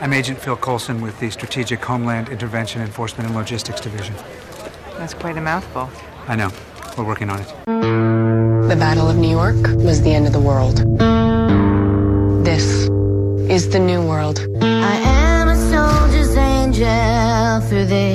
I'm Agent Phil Coulson with the Strategic Homeland Intervention Enforcement and Logistics Division. That's quite a mouthful. I know. We're working on it. The Battle of New York was the end of the world. This is the new world. I am a soldier's angel through the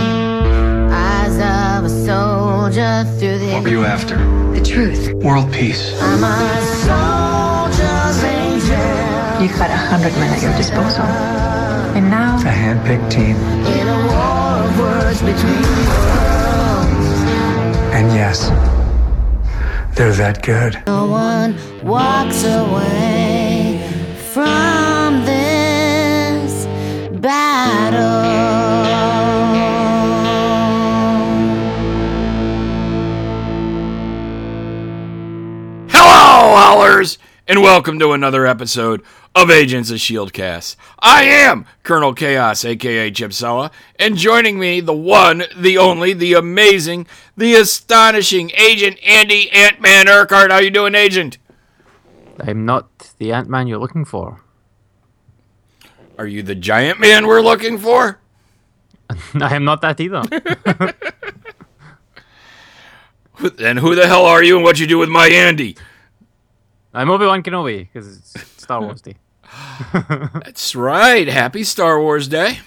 eyes of a soldier through the. What were you after? The truth. World peace. I'm a soldier's angel You've got a hundred men at your disposal. And now, A hand-picked team. in a war of words between worlds. And yes, they're that good. No one walks away from this battle. Hello, howlers, and welcome to another episode of Agents of Shieldcast. I am Colonel Chaos, aka Chip Sella, and joining me, the one, the only, the amazing, the astonishing Agent Andy Ant-Man Urquhart. How you doing, Agent? I'm not the Ant Man you're looking for. Are you the giant man we're looking for? I am not that either. Then who the hell are you, and what you do with my Andy? I'm Obi Wan Kenobi because it's Star Wars Day. That's right. Happy Star Wars Day.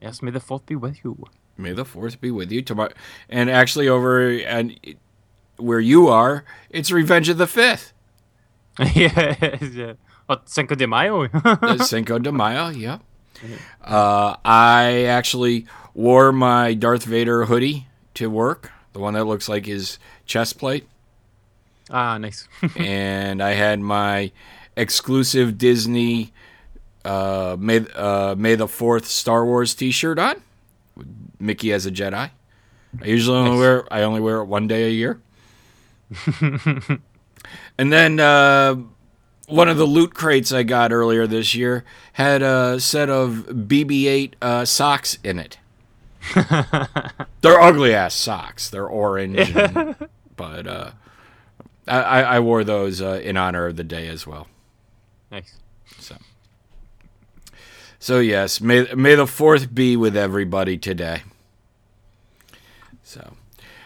Yes, may the fourth be with you. May the fourth be with you tomorrow. And actually, over and where you are, it's Revenge of the Fifth. yeah, yeah. What Cinco de Mayo? Cinco de Mayo, yeah. Uh, I actually wore my Darth Vader hoodie to work, the one that looks like his chest plate, ah, nice. and I had my exclusive Disney uh, May uh, May the Fourth Star Wars T-shirt on, Mickey as a Jedi. I usually only Nice. wear I only wear it one day a year. and then uh, one of the loot crates I got earlier this year had a set of BB-8 uh, socks in it. They're ugly ass socks. They're orange, and- but uh, I, I I wore those uh, in honor of the day as well. Nice. So, so yes, may may the fourth be with everybody today. So,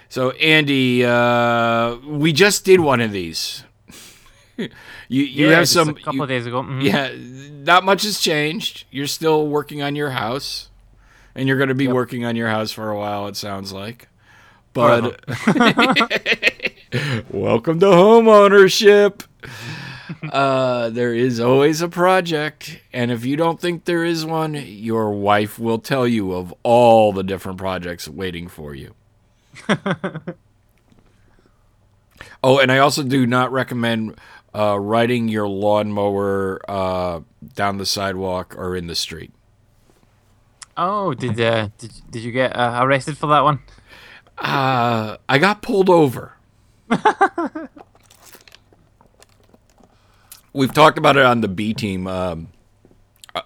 so Andy, uh, we just did one of these. you you yeah, have some a couple you- of days ago. mhm. yeah, not much has changed. You're still working on your house, and you're going to be working on your house for a while. It sounds like, but welcome to home ownership. Uh, there is always a project, and if you don't think there is one, your wife will tell you of all the different projects waiting for you. oh, and I also do not recommend uh, riding your lawnmower uh, down the sidewalk or in the street. Oh, did uh, did did you get uh, arrested for that one? Uh, I got pulled over. We've talked about it on the B team um, a,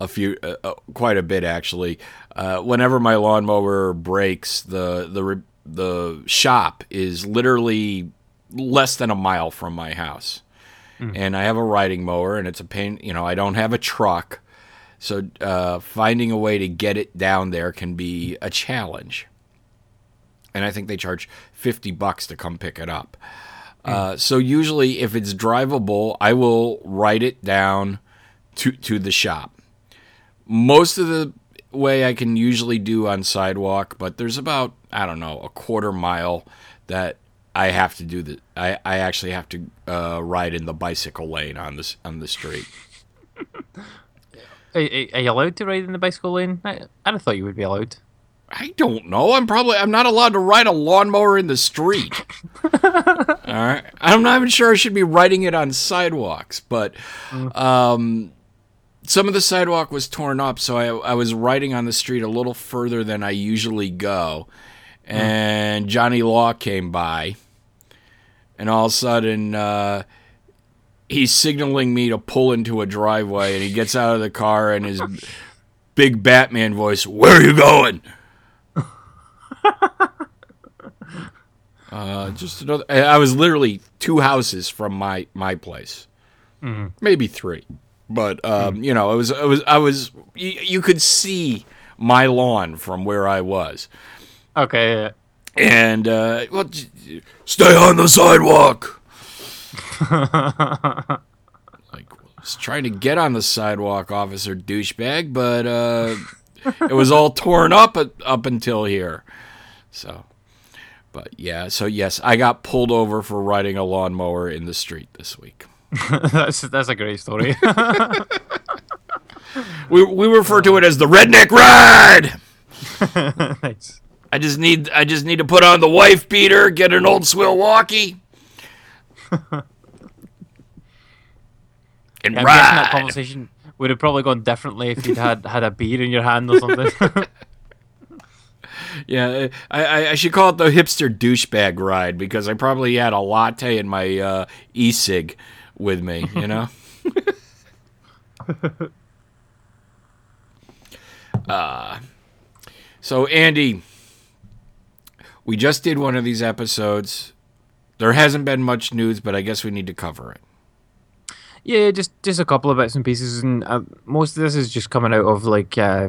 a few, uh, uh, quite a bit actually. Uh, whenever my lawnmower breaks, the the the shop is literally less than a mile from my house, and I have a riding mower, and it's a pain. You know, I don't have a truck, so uh, finding a way to get it down there can be a challenge and I think they charge 50 bucks to come pick it up. Uh, so usually, if it's drivable, I will write it down to to the shop. Most of the way I can usually do on sidewalk, but there's about I don't know a quarter mile that I have to do the I, I actually have to uh, ride in the bicycle lane on this on the street. Are, are- you allowed to ride in the bicycle lane? I, have thought you would be allowed. I don't know. I'm probably I'm not allowed to ride a lawnmower in the street. All right. I'm not even sure I should be riding it on sidewalks, but um, some of the sidewalk was torn up, so I, I was riding on the street a little further than I usually go, and Johnny Law came by, and all of a sudden. Uh, He's signaling me to pull into a driveway, and he gets out of the car, and his big Batman voice, "Where are you going?" Uh, just another. I was literally two houses from my my place, maybe three. But um, you know, it was it was I was you, you could see my lawn from where I was, Okay. Yeah. and uh, well, stay on the sidewalk. like I was trying to get on the sidewalk, officer douchebag, but uh, it was all torn up up until here. So, but yeah, so yes, I got pulled over for riding a lawnmower in the street this week. that's that's a great story. We we refer to it as the redneck ride. nice. I just need I just need to put on the wife beater, get an old swill walkie, and I'm guessing that ride. conversation would have probably gone differently if you'd had had a beer in your hand or something. Yeah, I, I should call it the hipster douchebag ride because I probably had a latte in my uh, e-cig with me. You know. uh, so Andy, we just did one of these episodes. There hasn't been much news, but I guess we need to cover it. Yeah, just just a couple of bits and pieces, and uh, most of this is just coming out of like uh,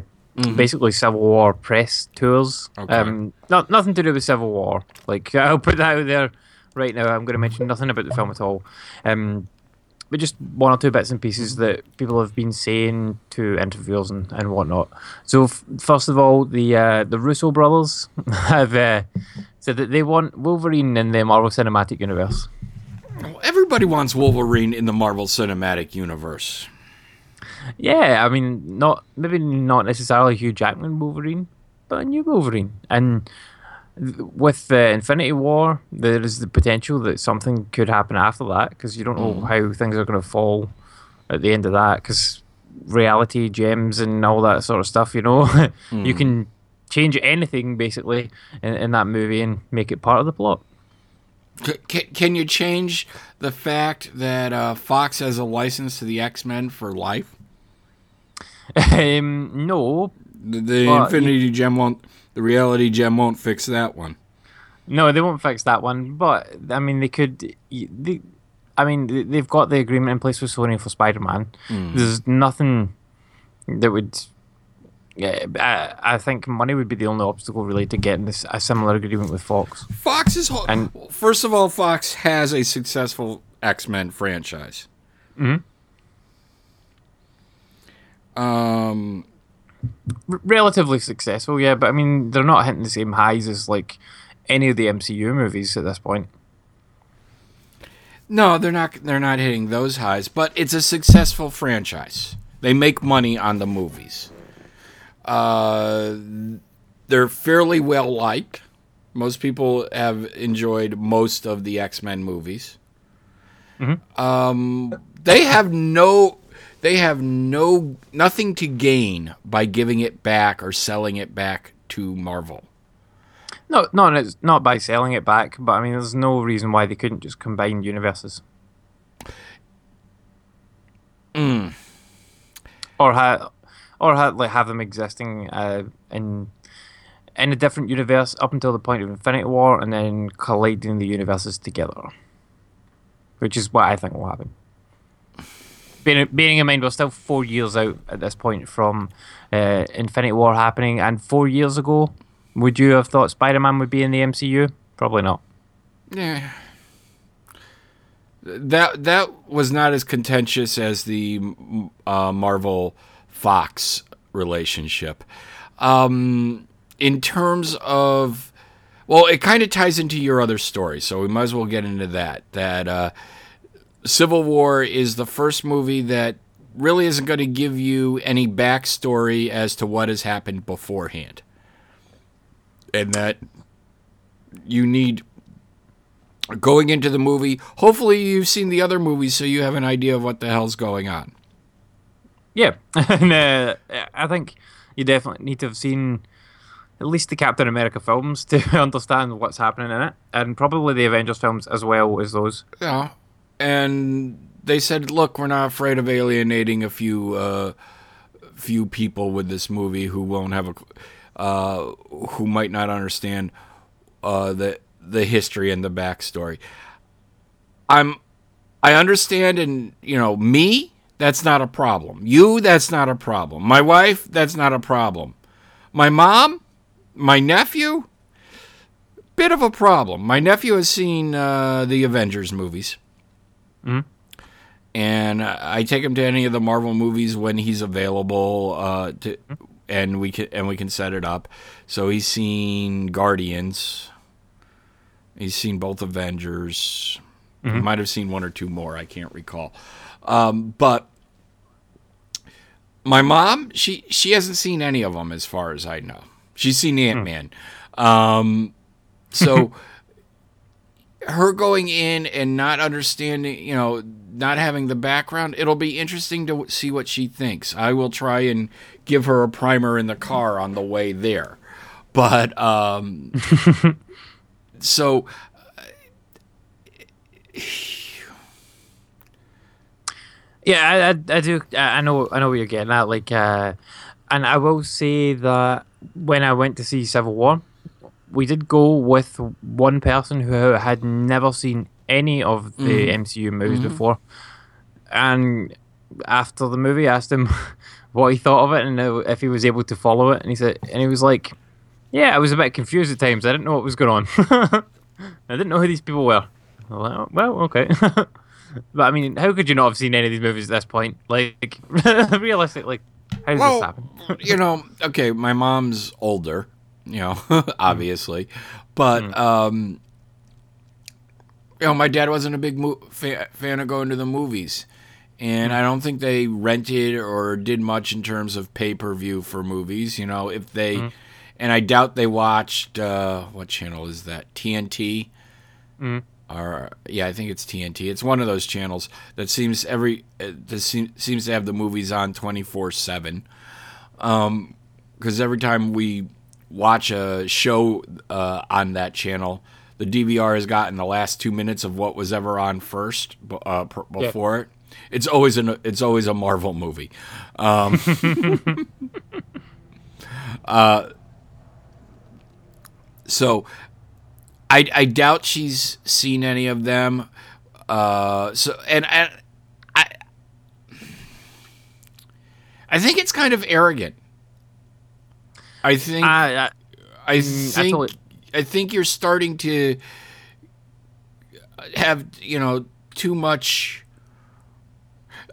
basically Civil War press tours. Okay. Um, not nothing to do with Civil War. Like I'll put that out there right now. I'm going to mention nothing about the film at all. Um, but just one or two bits and pieces that people have been saying to interviewers and, and whatnot. So f- first of all, the uh, the Russo brothers have uh, said that they want Wolverine in the Marvel Cinematic Universe. Everybody wants Wolverine in the Marvel Cinematic Universe. Yeah, I mean, not maybe not necessarily Hugh Jackman Wolverine, but a new Wolverine. And with the Infinity War, there is the potential that something could happen after that because you don't know mm. how things are going to fall at the end of that. Because reality gems and all that sort of stuff, you know, you mm. can change anything basically in, in that movie and make it part of the plot. C- can, can you change the fact that uh, Fox has a license to the X Men for life? um, no, The, the Infinity Gem won't. The Reality Gem won't fix that one. No, they won't fix that one. But I mean, they could. They, I mean, they- they've got the agreement in place with Sony for Spider-Man. There's nothing that would. Yeah, I, I think money would be the only obstacle really to getting this a similar agreement with Fox. Fox is. Ho- And- First of all, Fox has a successful X Men franchise. Hmm. Um. R- relatively successful, yeah, but I mean, they're not hitting the same highs as like any of the MCU movies at this point. No, they're not. They're not hitting those highs, but it's a successful franchise. They make money on the movies. Uh, they're fairly well liked. Most people have enjoyed most of the X Men movies. Um, they have no. They have no nothing to gain by giving it back or selling it back to Marvel. No, not it's not by selling it back, but I mean, there's no reason why they couldn't just combine universes. Or have, or have, like have them existing uh, in in a different universe up until the point of Infinity War, and then colliding the universes together, which is what I think will happen. Bearing, in mind we're still four years out at this point from uh, Infinity War happening, and four years ago, would you have thought Spider Man would be in the MCU? Probably not. Yeah. That that was not as contentious as the uh, Marvel Fox relationship. Um, in terms of, well, it kind of ties into your other story, so we might as well get into that. That uh, Civil War is the first movie that really isn't going to give you any backstory as to what has happened beforehand, and that you need going into the movie. Hopefully, you've seen the other movies, so you have an idea of what the hell's going on. Yeah, and uh, I think you definitely need to have seen at least the Captain America films to understand what's happening in it, and probably the Avengers films as well as those. Yeah, and they said, "Look, we're not afraid of alienating a few uh, few people with this movie who won't have a uh, who might not understand uh, the the history and the backstory." I'm I understand, and you know me that's not a problem. You, that's not a problem. My wife, that's not a problem. My mom, my nephew, bit of a problem. My nephew has seen uh, the Avengers movies. And I take him to any of the Marvel movies when he's available, uh, to, and we can and we can set it up. So he's seen Guardians. He's seen both Avengers. He might have seen one or two more. I can't recall. Um, but my mom, she she hasn't seen any of them as far as I know. She's seen Ant Man. Um, so her going in and not understanding, you know, not having the background, it'll be interesting to see what she thinks. I will try and give her a primer in the car on the way there. But um so Yeah, I, I, I do. I know. I know what you're getting at. Like, uh, and I will say that when I went to see Civil War, we did go with one person who had never seen any of the MCU movies before, and after the movie, I asked him what he thought of it and if he was able to follow it, and he said, and he was like, "Yeah, I was a bit confused at times. I didn't know what was going on. I didn't know who these people were." Like, "Oh, well, okay. But I mean, how could you not have seen any of these movies at this point? Like, realistically, how does well, this happen? you know, okay, my mom's older, you know, hmm. obviously, but hmm. um, you know, my dad wasn't a big mo- fa- fan of going to the movies, and hmm. I don't think they rented or did much in terms of pay per view for movies. You know, if they, and I doubt they watched uh, what channel is that TNT. Or yeah, I think it's TNT. It's one of those channels that seems every uh, that seem, seems to have the movies on twenty four seven. Because every time we watch a show uh, on that channel, the DVR has gotten the last two minutes of what was ever on first uh, pr- before it. It's always an it's always a Marvel movie. Um, uh, so I, I doubt she's seen any of them. Uh, so and, and I I think it's kind of arrogant. I think I, I, I mm, I think totally- I think you're starting to have you know too much.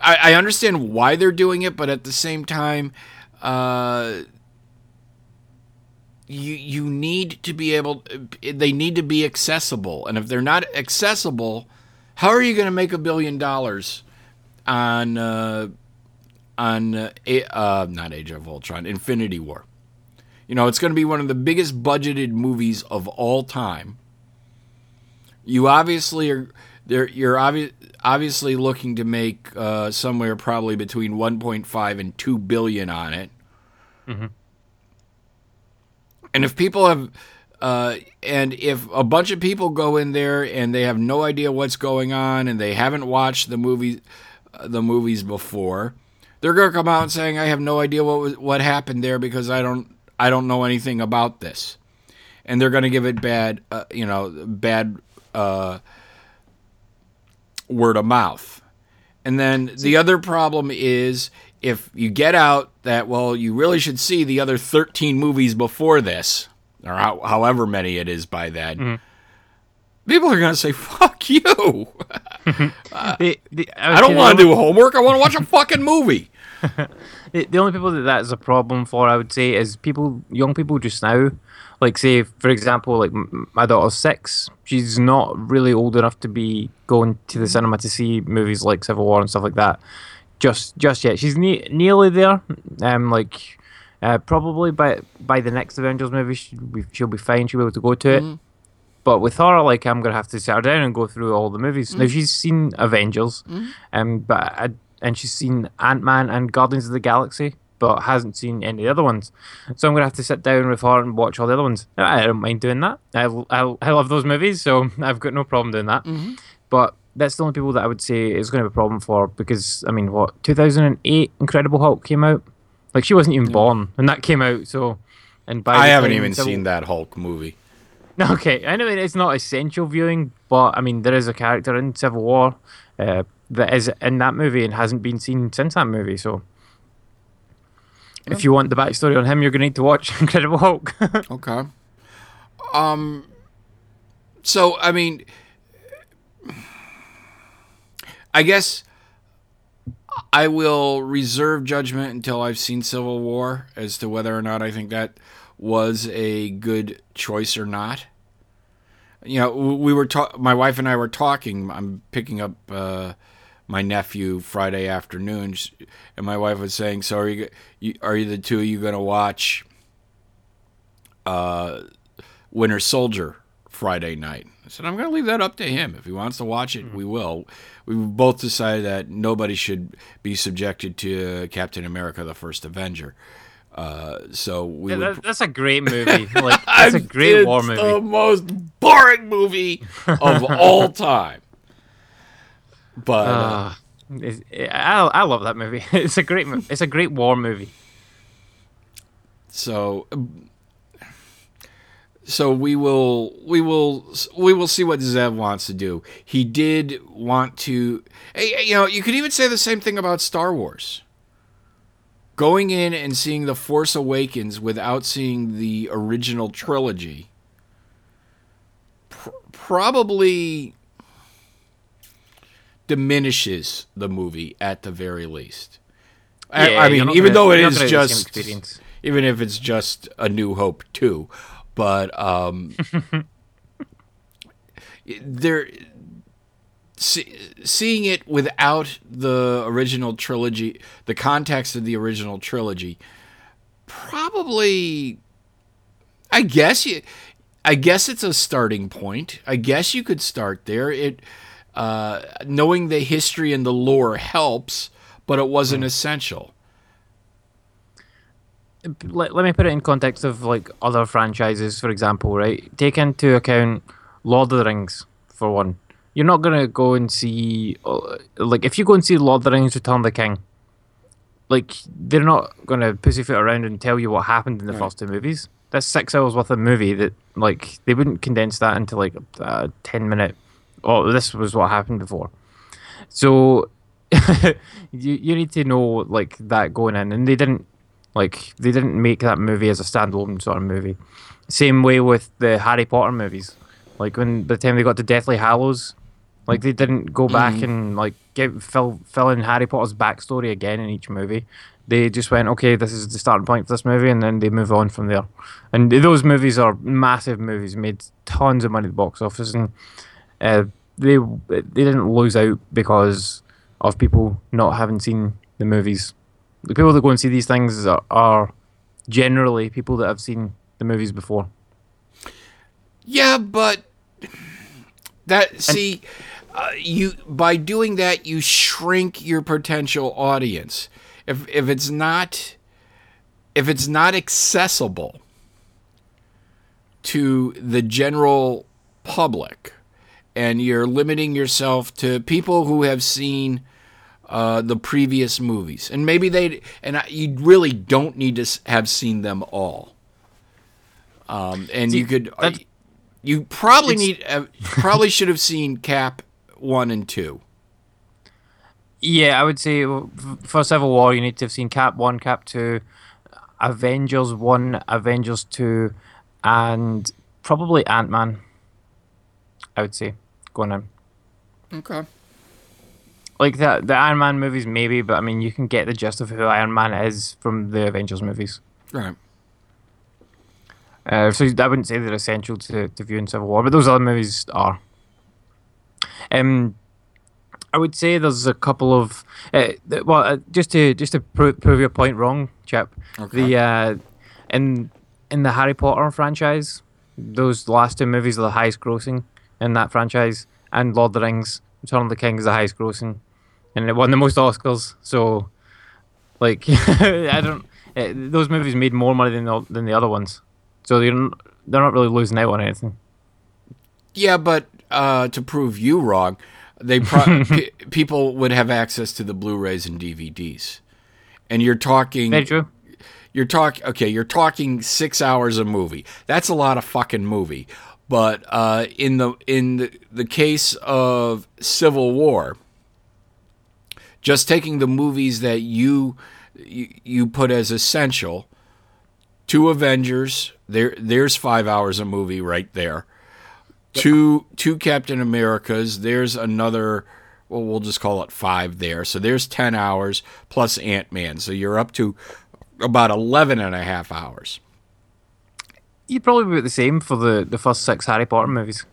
I, I understand why they're doing it, but at the same time, uh, you you need to be able. They need to be accessible, and if they're not accessible, how are you going to make a billion dollars on uh, on uh, uh, not Age of Ultron, Infinity War? You know, it's going to be one of the biggest budgeted movies of all time. You obviously are. You're obvi- obviously looking to make uh, somewhere probably between 1.5 and 2 billion on it. And if people have, uh, and if a bunch of people go in there and they have no idea what's going on and they haven't watched the movie, uh, the movies before, they're going to come out and saying, "I have no idea what was, what happened there because I don't I don't know anything about this," and they're going to give it bad, uh, you know, bad uh, word of mouth. And then the other problem is if you get out that well, you really should see the other thirteen movies before this, or how, however many it is by then. Mm-hmm. People are going to say, "Fuck you." the, the, I don't want to do homework. I want to watch a fucking movie. The, the only people that that's a problem for, I would say, is people, young people just now. Like, say, for example, like m- my daughter's six. She's not really old enough to be going to the cinema to see movies like Civil War and stuff like that. Just, just yet. She's ne- nearly there. Um, like, uh, probably by by the next Avengers movie, she'll be, she'll be fine. She'll be able to go to it. But with her, like, I'm gonna have to sit her down and go through all the movies. Now she's seen Avengers, um, but I, and she's seen Ant Man and Guardians of the Galaxy, but hasn't seen any of the other ones. So I'm gonna have to sit down with her and watch all the other ones. Now, I don't mind doing that. I, I, I love those movies, so I've got no problem doing that. But that's the only people that I would say is going to be a problem for because I mean, what 2008 Incredible Hulk came out, like she wasn't even born when that came out. So, and by I haven't even Civil- seen that Hulk movie. Okay, I know it's not essential viewing, but I mean there is a character in Civil War. Uh, that is in that movie and hasn't been seen since that movie. So, if you want the backstory on him, you're going to need to watch Incredible Hulk. Okay. Um. So I mean, I guess I will reserve judgment until I've seen Civil War as to whether or not I think that was a good choice or not. You know, we were ta- my wife and I were talking. I'm picking up uh, my nephew Friday afternoon, and my wife was saying, "So are you? are you the two of you going to watch?" Uh, Winter Soldier Friday night. I said, I'm going to leave that up to him. If he wants to watch it, we will. We both decided that nobody should be subjected to Captain America: The First Avenger. Uh, so we Yeah, would. that- that's a great movie. Like that's a great it's war movie. the most boring movie of all time. But uh, Uh, I I love that movie. It's a great it's a great war movie. so so we will we will we will see what Zev wants to do. He did want to eh, eh, you know, you could even say the same thing about Star Wars. Going in and seeing The Force Awakens without seeing the original trilogy pr- probably diminishes the movie at the very least. Yeah, I you're mean, even gonna- though it is gonna get the same just even if it's just a New Hope too, but um, there, see, seeing it without the original trilogy, the context of the original trilogy, probably, I guess you, I guess it's a starting point. I guess you could start there. It, uh, knowing the history and the lore helps, but it wasn't essential. Let, let me put it in context of like other franchises, for example, right? Take into account Lord of the Rings for one. You're not gonna go and see uh, like if you go and see Lord of the Rings: Return of the King, like they're not gonna pussyfoot around and tell you what happened in the first two movies. That's six hours worth of movie that like they wouldn't condense that into like a ten minute. Oh, this was what happened before. So you you need to know like that going in, and they didn't like they didn't make that movie as a standalone sort of movie. Same way with the Harry Potter movies. Like when the time they got to Deathly Hallows, like they didn't go back and like give fill fill in Harry Potter's backstory again in each movie. They just went, okay, this is the starting point for this movie, and then they move on from there. And those movies are massive movies, made tons of money at the box office, and uh, they they didn't lose out because of people not having seen the movies. The people that go and see these things are, are generally people that have seen the movies before. Yeah, but that see, uh, you by doing that you shrink your potential audience. If if it's not if it's not accessible to the general public, and you're limiting yourself to people who have seen uh, the previous movies, and maybe they and I, you really don't need to have seen them all. Um, and you could. You probably need uh, probably should have seen Cap one and two. Yeah, I would say for Civil War, you need to have seen Cap 1, Cap 2, Avengers 1, Avengers 2, and probably Ant Man. I would say going in. Okay. Like the the Iron Man movies, maybe, but I mean, you can get the gist of who Iron Man is from the Avengers movies. Right. Uh, so I wouldn't say they're essential to, to viewing Civil War, but those other movies are. Um, I would say there's a couple of uh, well, uh, just to just to pro- prove your point wrong, Chip. Okay. The uh, in in the Harry Potter franchise, those last two movies are the highest grossing in that franchise, and Lord of the Rings: Return of the King is the highest grossing, and it won the most Oscars. So, like, I don't. Uh, those movies made more money than the, than the other ones, so they're they're not really losing out on anything. Yeah, but uh, to prove you wrong, they pro- pe- people would have access to the Blu-rays and DVDs, and you're talking. Very true. You're talking. Okay, you're talking six hours a movie. That's a lot of fucking movie. But uh, in the in the, the case of Civil War, just taking the movies that you you, you put as essential. Two Avengers, there there's five hours a movie right there. Two two Captain Americas, there's another well, we'll just call it five there. So there's 10 hours plus Ant Man. So you're up to about 11 and a half hours. You'd probably be about the same for the, the first six Harry Potter movies.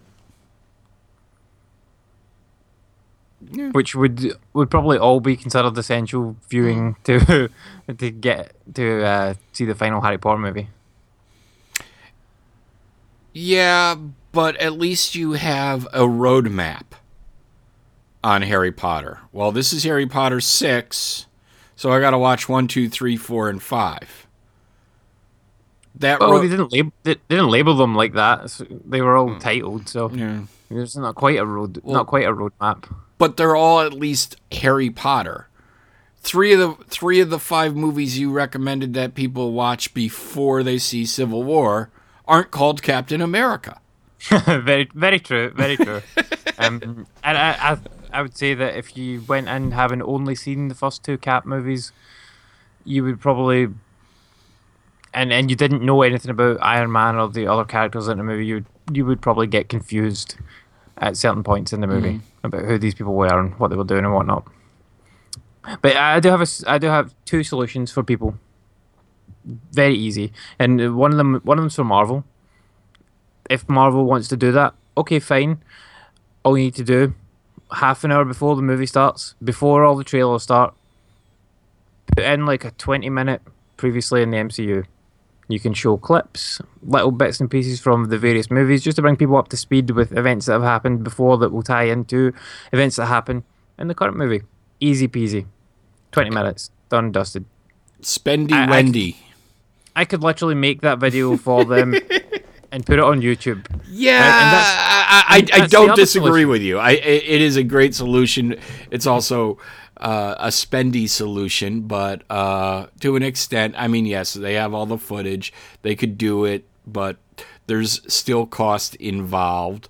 Which would would probably all be considered essential viewing to to get to uh, see the final Harry Potter movie. Yeah, but at least you have a roadmap on Harry Potter. Well, this is Harry Potter 6, so I got to watch 1, 2, 3, 4, and 5. That Oh, ro- they didn't label they didn't label them like that. So they were all titled, so Yeah. there's not quite a road, not quite a roadmap. But they're all at least Harry Potter. Three of the three of the five movies you recommended that people watch before they see Civil War aren't called Captain America. very, very true, very true. um, and I, I, I would say that if you went in having only seen the first two Cap movies, you would probably, and and you didn't know anything about Iron Man or the other characters in the movie, you would, you would probably get confused at certain points in the movie about who these people were and what they were doing and whatnot. But I do have a, I do have two solutions for people. Very easy, and one of them, one of them's for Marvel if Marvel wants to do that, okay, fine. All you need to do, half an hour before the movie starts, before all the trailers start, put in like a 20 minute previously in the MCU. You can show clips, little bits and pieces from the various movies, just to bring people up to speed with events that have happened before that will tie into events that happen in the current movie. Easy peasy. 20 minutes, done and dusted. Spendy I- I- Wendy. I could literally make that video for them and put it on YouTube. Yeah, and I, I, and I that's don't disagree solution. with you. I, it is a great solution. It's also uh, a spendy solution, but uh, to an extent, I mean, yes, they have all the footage. They could do it, but there's still cost involved.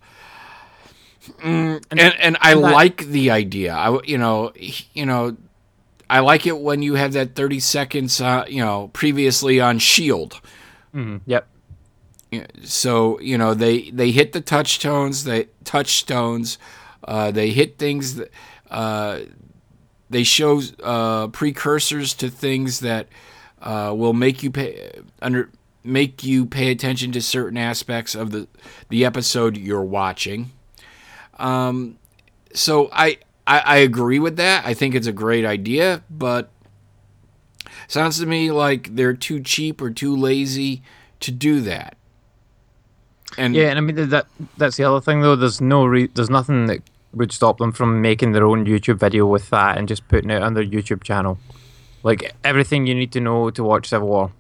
Mm, and, and I like the idea. I you know you know I like it when you have that 30 seconds uh, you know previously on Shield Yep. so you know they they hit the touchstones they touchstones uh, they hit things that uh, they show uh, precursors to things that uh, will make you pay under make you pay attention to certain aspects of the the episode you're watching. Um, so I, I I agree with that. I think it's a great idea but sounds to me like they're too cheap or too lazy to do that. And Yeah, and I mean that that's the other thing though. There's no re- there's nothing that would stop them from making their own YouTube video with that and just putting it on their YouTube channel. Like everything you need to know to watch Civil War.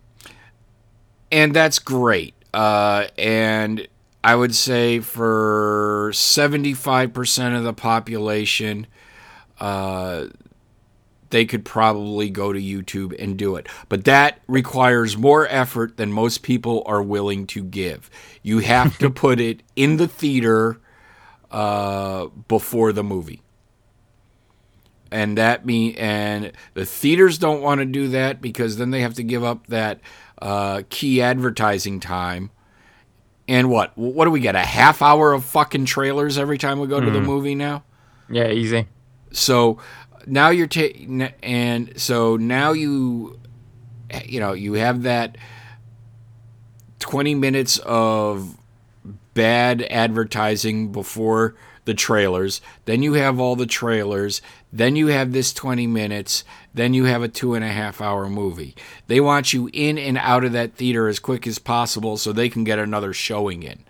and that's great. Uh, and I would say for 75% of the population, uh, they could probably go to YouTube and do it. But that requires more effort than most people are willing to give. You have to put it in the theater uh, before the movie. And that mean and the theaters don't want to do that because then they have to give up that uh, key advertising time. And what? What do we get? A half hour of fucking trailers every time we go to the movie now? Yeah, easy. So now you're taking, and so now you, you know, you have that 20 minutes of bad advertising before the trailers. Then you have all the trailers. Then you have this 20 minutes. Then you have a two and a half hour movie. They want you in and out of that theater as quick as possible so they can get another showing in.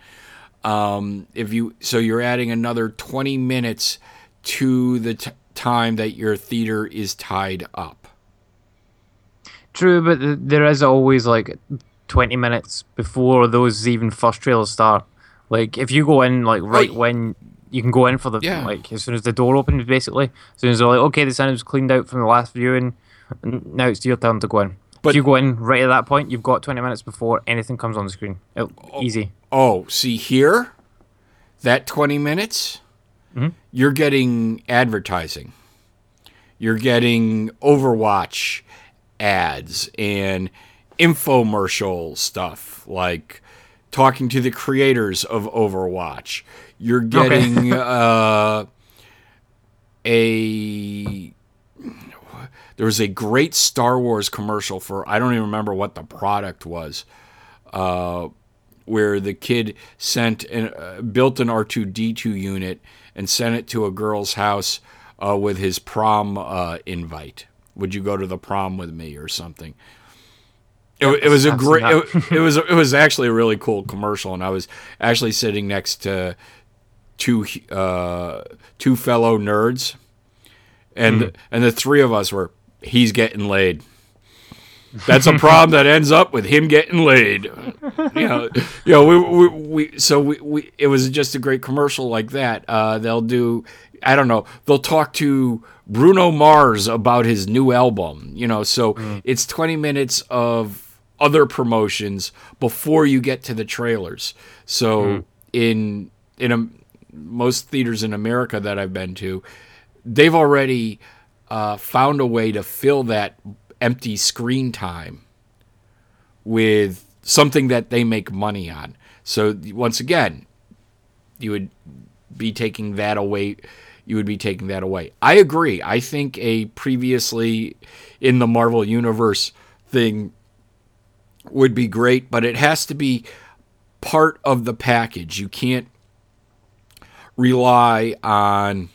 Um, if you so you're adding another 20 minutes to the t- time that your theater is tied up. True, but there is always like 20 minutes before those even first trailers start. Like if you go in like right Oh, when you can go in for the Yeah. like as soon as the door opens basically. As soon as they're like, okay, the sound was cleaned out from the last viewing, now it's your turn to go in. But- if you go in right at that point, you've got 20 minutes before anything comes on the screen. It- Easy. Oh, see here, that 20 minutes, mm-hmm. you're getting advertising. you're getting Overwatch ads and infomercial stuff like talking to the creators of Overwatch. You're getting uh, a there was a great Star Wars commercial for I don't even remember what the product was, uh, where the kid sent an, uh, built an R two D two unit and sent it to a girl's house uh, with his prom uh, invite. Would you go to the prom with me or something? It, it was a great. It, it was it was actually a really cool commercial, and I was actually sitting next to two uh, two fellow nerds, and and the three of us were he's getting laid. That's a problem that ends up with him getting laid. You know, you know, we, we, we so we, we it was just a great commercial like that. Uh, they'll do, I don't know, they'll talk to Bruno Mars about his new album. You know, so it's twenty minutes of other promotions before you get to the trailers. So in in a, most theaters in America that I've been to, they've already uh, found a way to fill that empty screen time with something that they make money on. So once again, you would be taking that away. You would be taking that away. I agree. I think a previously in the Marvel Universe thing would be great, but it has to be part of the package. You can't rely on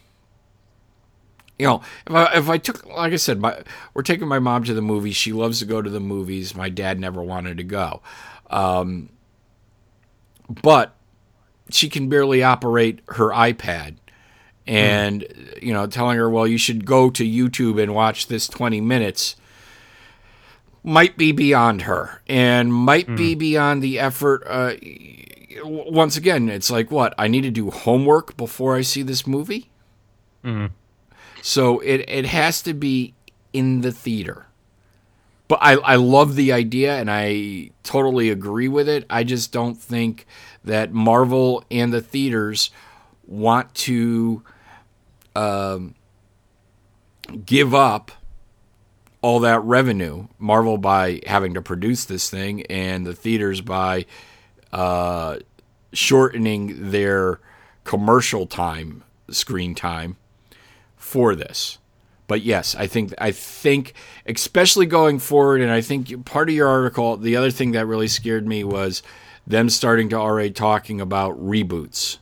you know, if I, if I took, like I said, my we're taking my mom to the movies. She loves to go to the movies. My dad never wanted to go, um, but she can barely operate her iPad. And you know, telling her, well, you should go to YouTube and watch this twenty minutes might be beyond her and might be beyond the effort. Uh, once again, it's like what I need to do homework before I see this movie. So it it has to be in the theater. But I, I love the idea and I totally agree with it. I just don't think that Marvel and the theaters want to um, give up all that revenue. Marvel by having to produce this thing, and the theaters by uh, shortening their commercial time, screen time for this. But yes, I think I think especially going forward, and I think part of your article, the other thing that really scared me was them starting to already talking about reboots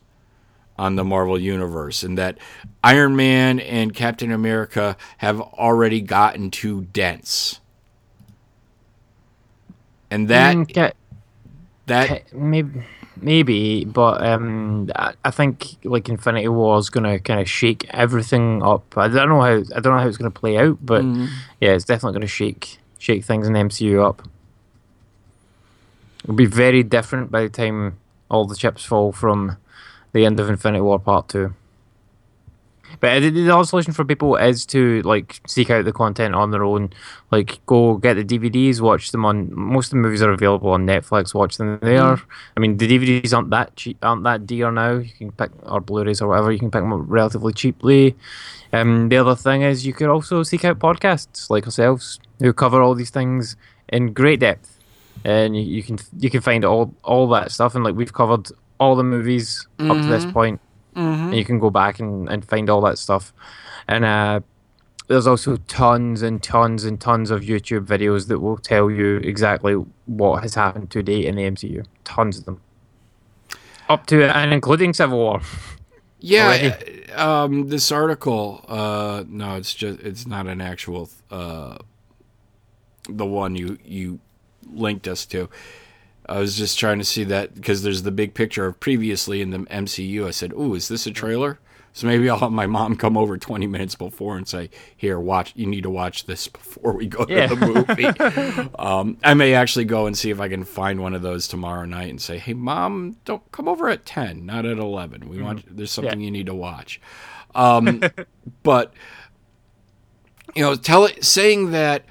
on the Marvel universe, and that Iron Man and Captain America have already gotten too dense, and that Mm, that maybe, maybe, but um, I, think like Infinity War is gonna kind of shake everything up. I don't know how I don't know how it's gonna play out, but yeah, it's definitely gonna shake shake things in the MCU up. It'll be very different by the time all the chips fall from the end of Infinity War Part Two. But the, the other solution for people is to like seek out the content on their own. Like go get the DVDs, watch them on. Most of the movies are available on Netflix. Watch them there. I mean, the DVDs aren't that cheap, aren't that dear now. You can pick or Blu-rays or whatever. You can pick them up relatively cheaply. Um, the other thing is you could also seek out podcasts like ourselves who cover all these things in great depth, and you, you can you can find all all that stuff. And like we've covered all the movies up to this point and you can go back and, and find all that stuff. And uh, there's also tons and tons and tons of YouTube videos that will tell you exactly what has happened to date in the MCU. Tons of them. Up to and including Civil War. Yeah, uh, um, this article. Uh, no, it's just it's not an actual. Uh, the one you you linked us to. I was just trying to see that because there's the big picture of previously in the MCU. I said, "Ooh, is this a trailer?" So maybe I'll have my mom come over 20 minutes before and say, "Here, watch. You need to watch this before we go to the movie." um, I may actually go and see if I can find one of those tomorrow night and say, "Hey, mom, don't come over at 10, not at 11. We want there's something you need to watch." Um, but you know, tell it saying that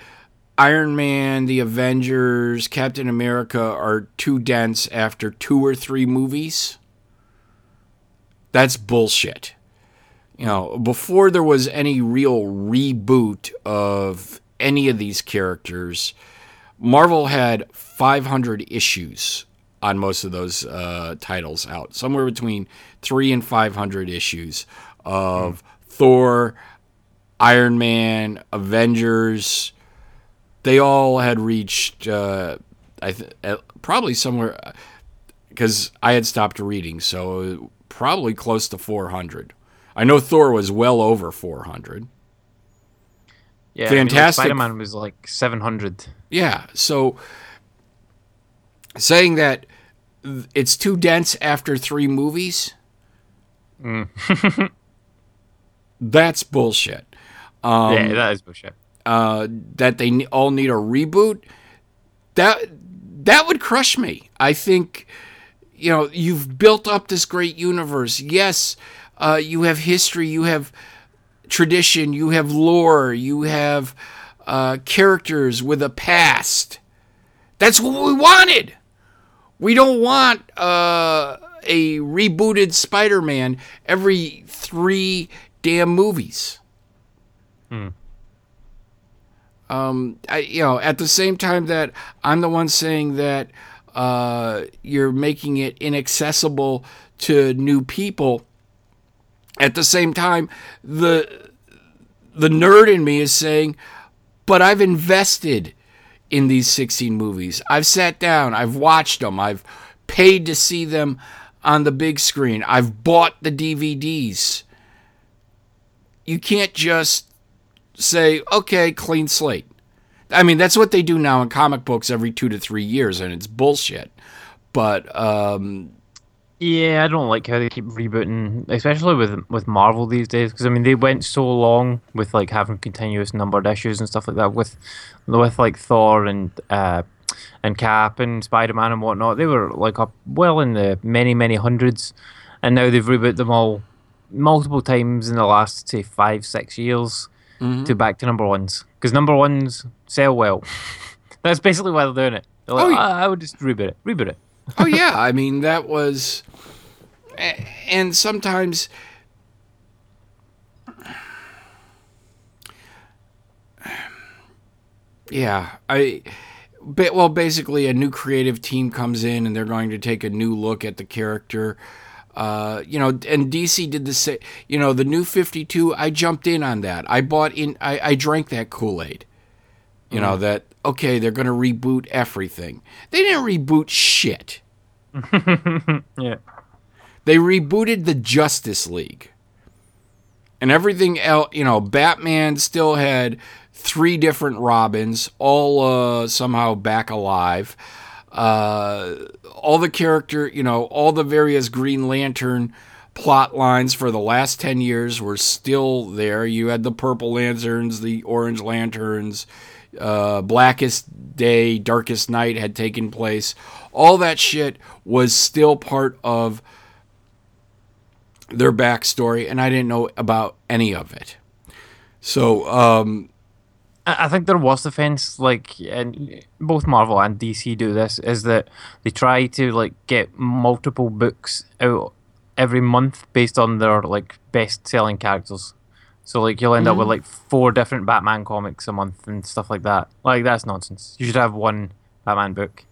Iron Man, the Avengers, Captain America are too dense after two or three movies. That's bullshit. You know, before there was any real reboot of any of these characters, Marvel had 500 issues on most of those uh, titles out, somewhere between three and 500 issues of Thor, Iron Man, Avengers. They all had reached, uh, I th- probably somewhere, because I had stopped reading, so probably close to 400. I know Thor was well over 400. Yeah, Fantastic. Spider Man was like 700. Yeah, so saying that it's too dense after three movies, that's bullshit. Um, yeah, that is bullshit. Uh, that they all need a reboot, that that would crush me. I think you know you've built up this great universe. Yes, uh, you have history, you have tradition, you have lore, you have uh, characters with a past. That's what we wanted. We don't want uh, a rebooted Spider-Man every three damn movies. Um, I, you know, at the same time that I'm the one saying that uh, you're making it inaccessible to new people. At the same time, the the nerd in me is saying, but I've invested in these 16 movies. I've sat down, I've watched them, I've paid to see them on the big screen, I've bought the DVDs. You can't just say, okay, clean slate. I mean, that's what they do now in comic books every two to three years, and it's bullshit. But um, Yeah, I don't like how they keep rebooting, especially with with Marvel these days. Because I mean, they went so long with like having continuous numbered issues and stuff like that. With with like Thor and uh, and Cap and Spider Man and whatnot, they were like up well in the many many hundreds, and now they've rebooted them all multiple times in the last say five six years Mm-hmm. to back to number ones because number ones sell well. That's basically why they're doing it. They're like, Oh, yeah. I, I would just reboot it, reboot it. oh yeah, I mean that was, and sometimes. Yeah, I. Well, basically, a new creative team comes in and they're going to take a new look at the character. Uh, you know, and DC did the same. You know, the new Fifty Two. I jumped in on that. I bought in. I, I drank that Kool Aid. You know that okay, they're going to reboot everything. They didn't reboot shit. Yeah. They rebooted the Justice League. And everything else, you know, Batman still had three different Robins, all uh, somehow back alive. Uh, all the character, you know, all the various Green Lantern plot lines for the last 10 years were still there. You had the Purple Lanterns, the Orange Lanterns, uh, Blackest Day, Darkest Night had taken place. All that shit was still part of their backstory, and I didn't know about any of it. So, um, I think their worst offense, like, and both Marvel and DC do this, is that they try to like get multiple books out every month based on their like best-selling characters. So like you'll end up with mm. like four different Batman comics a month and stuff like that. Like that's nonsense. You should have one Batman book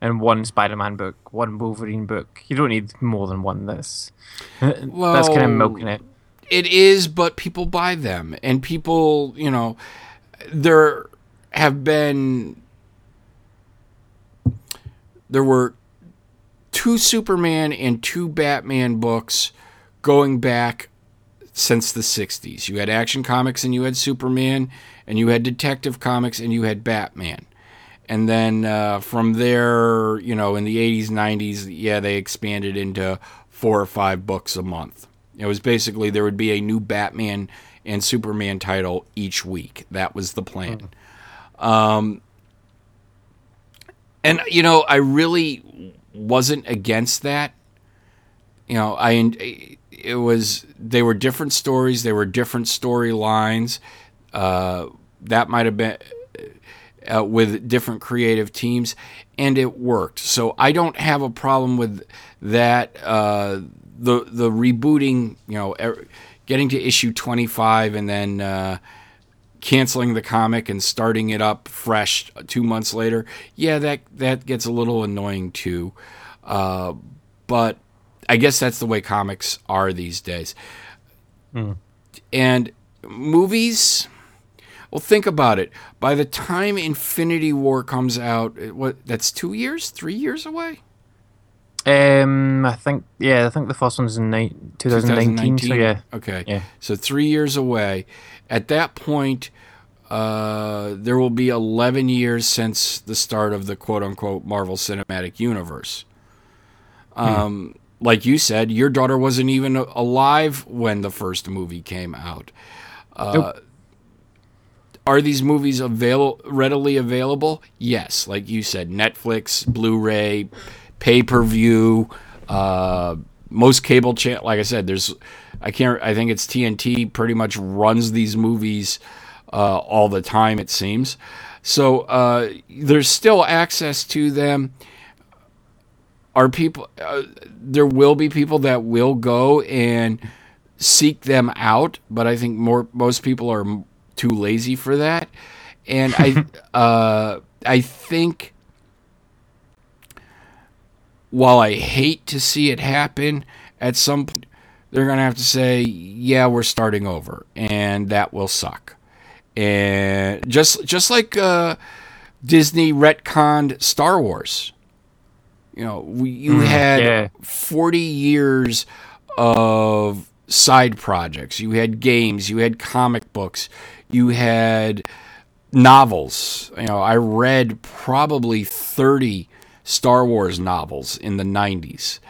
and one Spider-Man book, one Wolverine book. You don't need more than one. That's that's kind of milking it. It is, but people buy them, and people, you know, there have been there were two Superman and two Batman books going back since the 60s. You had Action Comics and you had Superman, and you had Detective Comics and you had Batman. And then uh, from there, you know, in the 80s, 90s, yeah, they expanded into four or five books a month. It was basically there would be a new Batman and Superman title each week. That was the plan. Um, and, you know, I really wasn't against that. You know, I it was they were different stories, they were different storylines. Uh, that might have been uh, with different creative teams, and it worked. So I don't have a problem with that. Uh, the the rebooting, you know, er, getting to issue twenty five and then uh, canceling the comic and starting it up fresh two months later. Yeah, that that gets a little annoying too. Uh, but I guess that's the way comics are these days. And movies. Well, think about it. By the time Infinity War comes out, what that's two years, three years away. Um, I think yeah, I think the first one's in ni- 2019, So yeah, Okay. Yeah. So three years away. At that point, uh, there will be 11 years since the start of the quote unquote Marvel Cinematic Universe. Um, Like you said, your daughter wasn't even alive when the first movie came out. Uh, Nope. Are these movies avail- readily available? Yes. Like you said, Netflix, Blu ray, pay per view, uh, most cable channel. Like I said, there's, I can't, I think it's TNT pretty much runs these movies uh, all the time, it seems. So uh, there's still access to them. Are people, uh, there will be people that will go and seek them out, but I think more most people are too lazy for that. And I, uh, I think while I hate to see it happen, at some point they're going to have to say, "Yeah, we're starting over," and that will suck. And just just like uh, Disney retconned Star Wars, you know, we, you had yeah. forty years of side projects. You had games. You had comic books. You had novels. You know, I read probably 30 Star Wars novels in the 90s.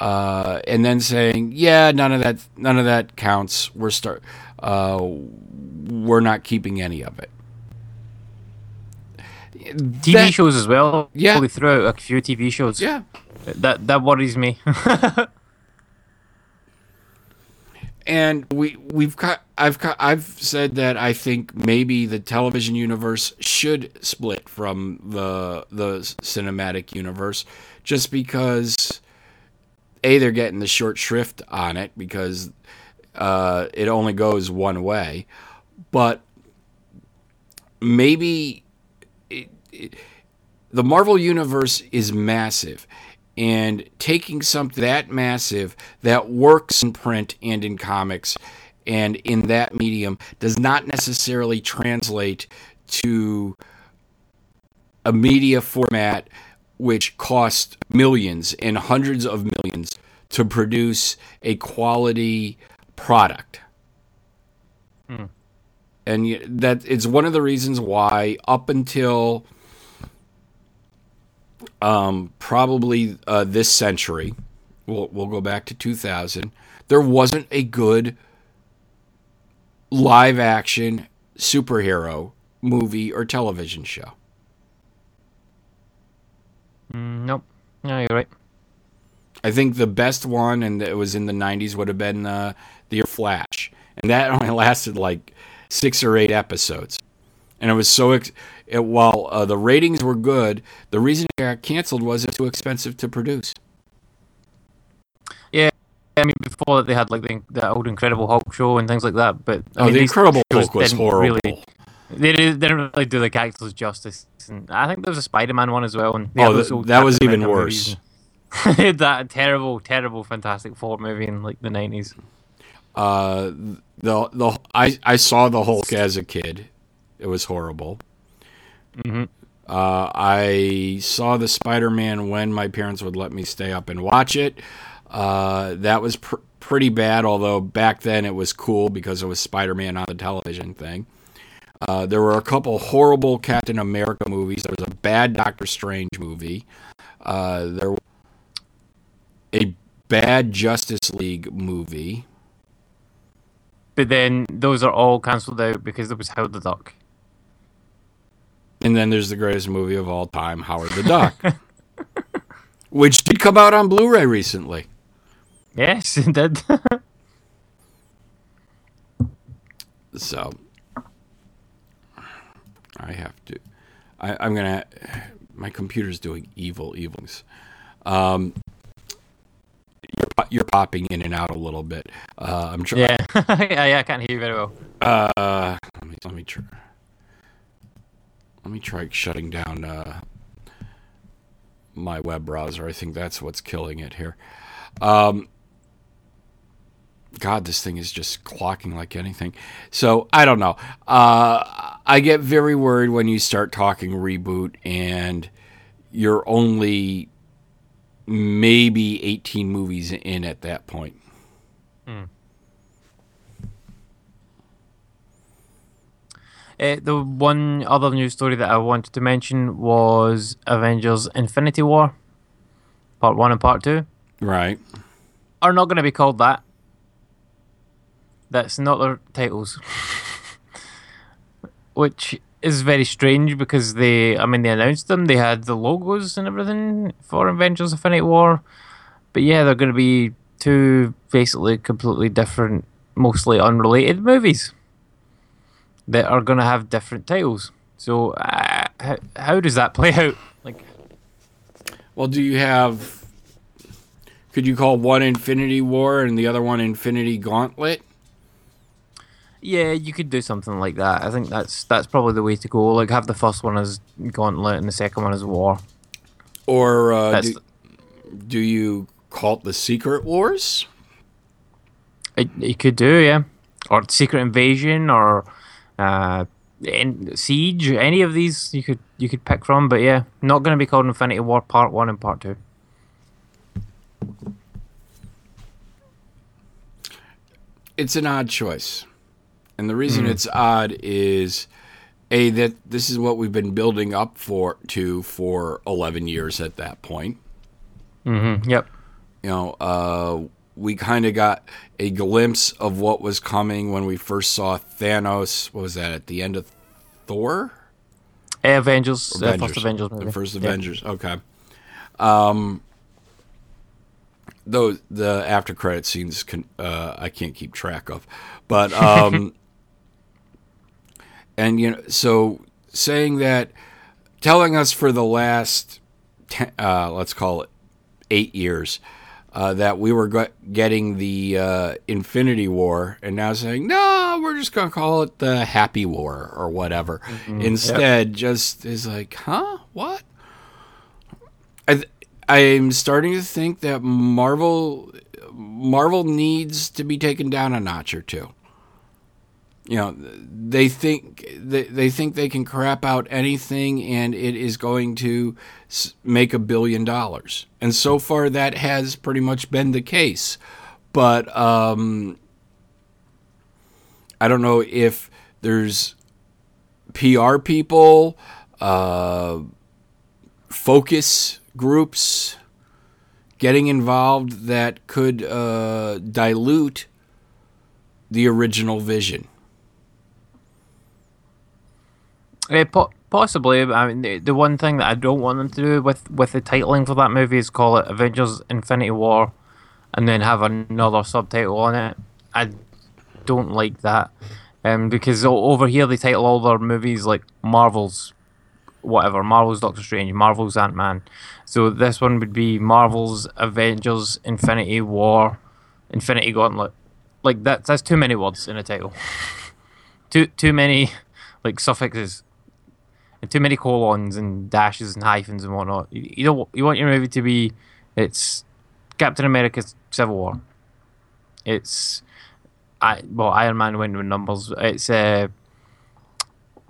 Uh, and then saying, "Yeah, none of that none of that counts. We're start uh, we're not keeping any of it." TV That- shows as well. Yeah. Probably throughout a few TV shows. Yeah. that that worries me. and we we've got I've got, I've said that I think maybe the television universe should split from the the cinematic universe just because a they're getting the short shrift on it because uh, it only goes one way. But maybe it, it, the Marvel universe is massive and taking something that massive that works in print and in comics and in that medium does not necessarily translate to a media format which costs millions and hundreds of millions to produce a quality product. Hmm. And y- that it's one of the reasons why up until um, probably uh, this century, we'll we'll go back to 2000. There wasn't a good live action superhero movie or television show. Mm, nope. No, you're right. I think the best one, and it was in the 90s, would have been uh, the Flash, and that only lasted like six or eight episodes, and it was so. Ex- it, while uh, the ratings were good, the reason it got canceled was it's too expensive to produce. Yeah. I mean, before that they had like the, the old Incredible Hulk show and things like that. But I Oh, mean, the Incredible Hulk was horrible. Really, they didn't, they didn't really do the characters justice. And I think there was a Spider-Man one as well. And Oh, had th- those old that was even worse. movies and- They had that terrible, terrible Fantastic Four movie in like the nineties. Uh, the the I I saw the Hulk as a kid. It was horrible. Mm-hmm. Uh, I saw the Spider Man when my parents would let me stay up and watch it. Uh, that was pr- pretty bad. Although back then it was cool because it was Spider Man on the television thing. Uh, there were a couple horrible Captain America movies. There was a bad Doctor Strange movie. Uh, there was a bad Justice League movie. But then those are all cancelled out because there was Howard the Duck. And then there's the greatest movie of all time, Howard the Duck, which did come out on Blu-ray recently. Yes, it did. So I have to. I, I'm gonna. My computer's doing evil evils. Um, you're, you're popping in and out a little bit. Uh, I'm trying. Yeah, yeah, yeah. I can't hear you very well. Uh, let me let me try. Let me try shutting down uh, my web browser. I think that's what's killing it here. Um, God, this thing is just clocking like anything. So I don't know. Uh, I get very worried when you start talking reboot and you're only maybe 18 movies in at that point. Uh, the one other news story that I wanted to mention was Avengers: Infinity War, Part One and Part Two Right. are not going to be called that. That's not their titles, which is very strange because they, I mean, they announced them. They had the logos and everything for Avengers: Infinity War, but yeah, they're going to be two basically completely different, mostly unrelated movies that are going to have different titles. So, uh, how, how does that play out? Like, Well, do you have? Could you call one Infinity War and the other one Infinity Gauntlet? yeah, you could do something like that. I think that's that's probably the way to go. Like, have the first one as Gauntlet and the second one as War. Or uh, do, do you call it the Secret Wars? It, you could do, yeah, or Secret Invasion, or uh, in Siege. Any of these you could you could pick from, but yeah, not going to be called Infinity War Part One and Part Two. It's an odd choice, and the reason it's odd is a that this is what we've been building up for to for eleven years at that point. Mm-hmm. Yep. you know, uh, we kind of got a glimpse of what was coming when we first saw Thanos. What was that at the end of Thor? Avengers, uh, first Avengers movie. The first Yeah. Avengers. Okay. Um. Though the after credit scenes can uh, I can't keep track of, but um, and you know so saying that, telling us for the last, ten, uh, let's call it eight years, uh, that we were getting the uh, Infinity War, and now saying no, we're just gonna call it the Happy War or whatever. Instead, just is like, huh, what? I th- I'm starting to think that Marvel Marvel needs to be taken down a notch or two. You know, they think they, they think they can crap out anything and it is going to make a billion dollars. And so far that has pretty much been the case. But um I don't know if there's PR people, uh focus groups getting involved that could uh, dilute the original vision. Uh, po- possibly. I mean, the, the one thing that I don't want them to do with with the titling for that movie is call it Avengers: Infinity War, and then have another subtitle on it. I don't like that, um, because over here they title all their movies like Marvels, whatever. Marvel's Doctor Strange, Marvel's Ant Man. So this one would be Marvel's Avengers: Infinity War, Infinity Gauntlet. Like that. That's too many words in a title. too too many like suffixes too many colons and dashes and hyphens and whatnot. You, you don't you want your movie to be it's Captain America's Civil War. It's I well Iron Man went with numbers. It's uh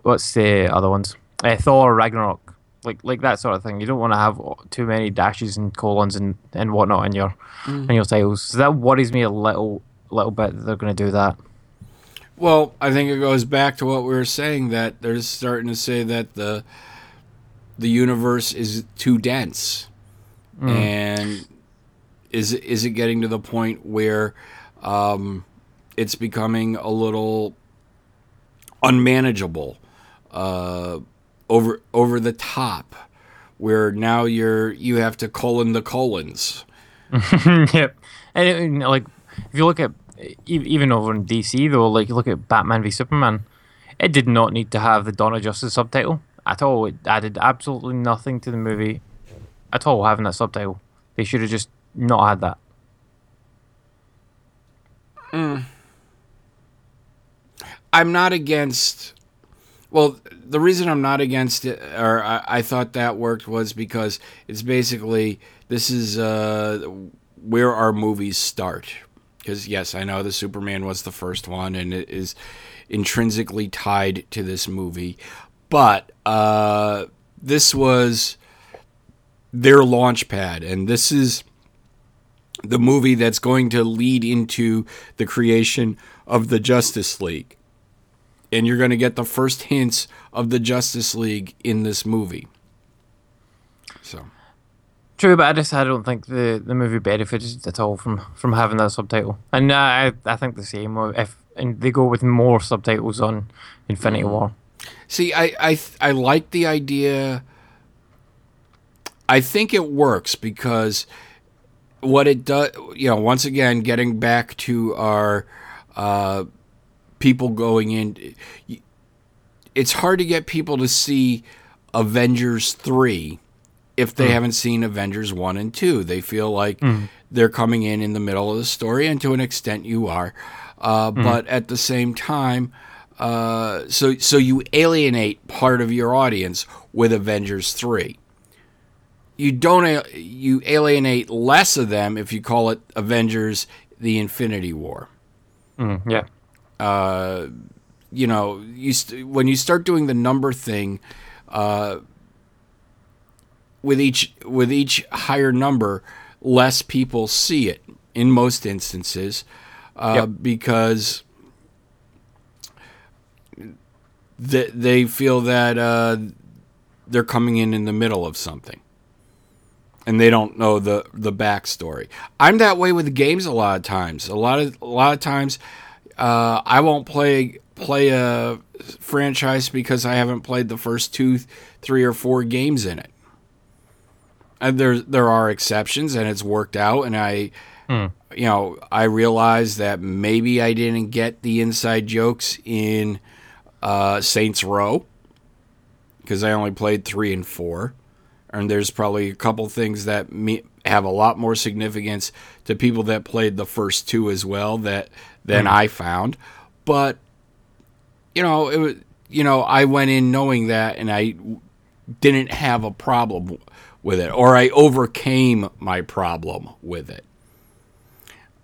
what's the other ones? Uh, Thor Ragnarok. Like like that sort of thing. You don't want to have too many dashes and colons and, and whatnot in your in your titles. So that worries me a little little bit that they're going to do that. Well, I think it goes back to what we were saying that they're starting to say that the the universe is too dense, and is is it getting to the point where um, it's becoming a little unmanageable, uh, over over the top, where now you're you have to colon the colons. yep. And it, you know, like, if you look at even over in DC though, like you look at Batman v Superman, it did not need to have the Dawn of Justice subtitle. at all. It added absolutely nothing to the movie at all having that subtitle. They should have just not had that. I'm not against. Well, the reason I'm not against it, or I, I thought that worked, was because it's basically this is uh, where our movies start. Because yes, I know the Superman was the first one, and it is intrinsically tied to this movie, but uh, this was their launch pad, and this is the movie that's going to lead into the creation of the Justice League. And you're going to get the first hints of the Justice League in this movie. True, but I just I don't think the, the movie benefited at all from, from having that subtitle. And uh, I I think the same if and they go with more subtitles on Infinity War. see, I I I like the idea. I think it works because what it does, you know, once again, getting back to our uh, people going in, it's hard to get people to see Avengers 3 if they haven't seen Avengers 1 and 2. They feel like they're coming in in the middle of the story, and to an extent, you are. Uh, But at the same time, uh, so so you alienate part of your audience with Avengers 3 you don't you alienate less of them if you call it Avengers: The Infinity War. Mm, yeah. You know, you st- when you start doing the number thing, uh, with each with each higher number, less people see it in most instances, uh, Yep. because th- they feel that uh, they're coming in in the middle of something and they don't know the the backstory. I'm that way with games a lot of times. A lot of a lot of times, uh, I won't play play a franchise because I haven't played the first two, three, or four games in it. And there there are exceptions, and it's worked out. And I, you know, I realize that maybe I didn't get the inside jokes in uh, Saints Row because I only played three and four and there's probably a couple things that me, have a lot more significance to people that played the first two as well that than I found. But you know, it was you know I went in knowing that, and I didn't have a problem with it, or I overcame my problem with it.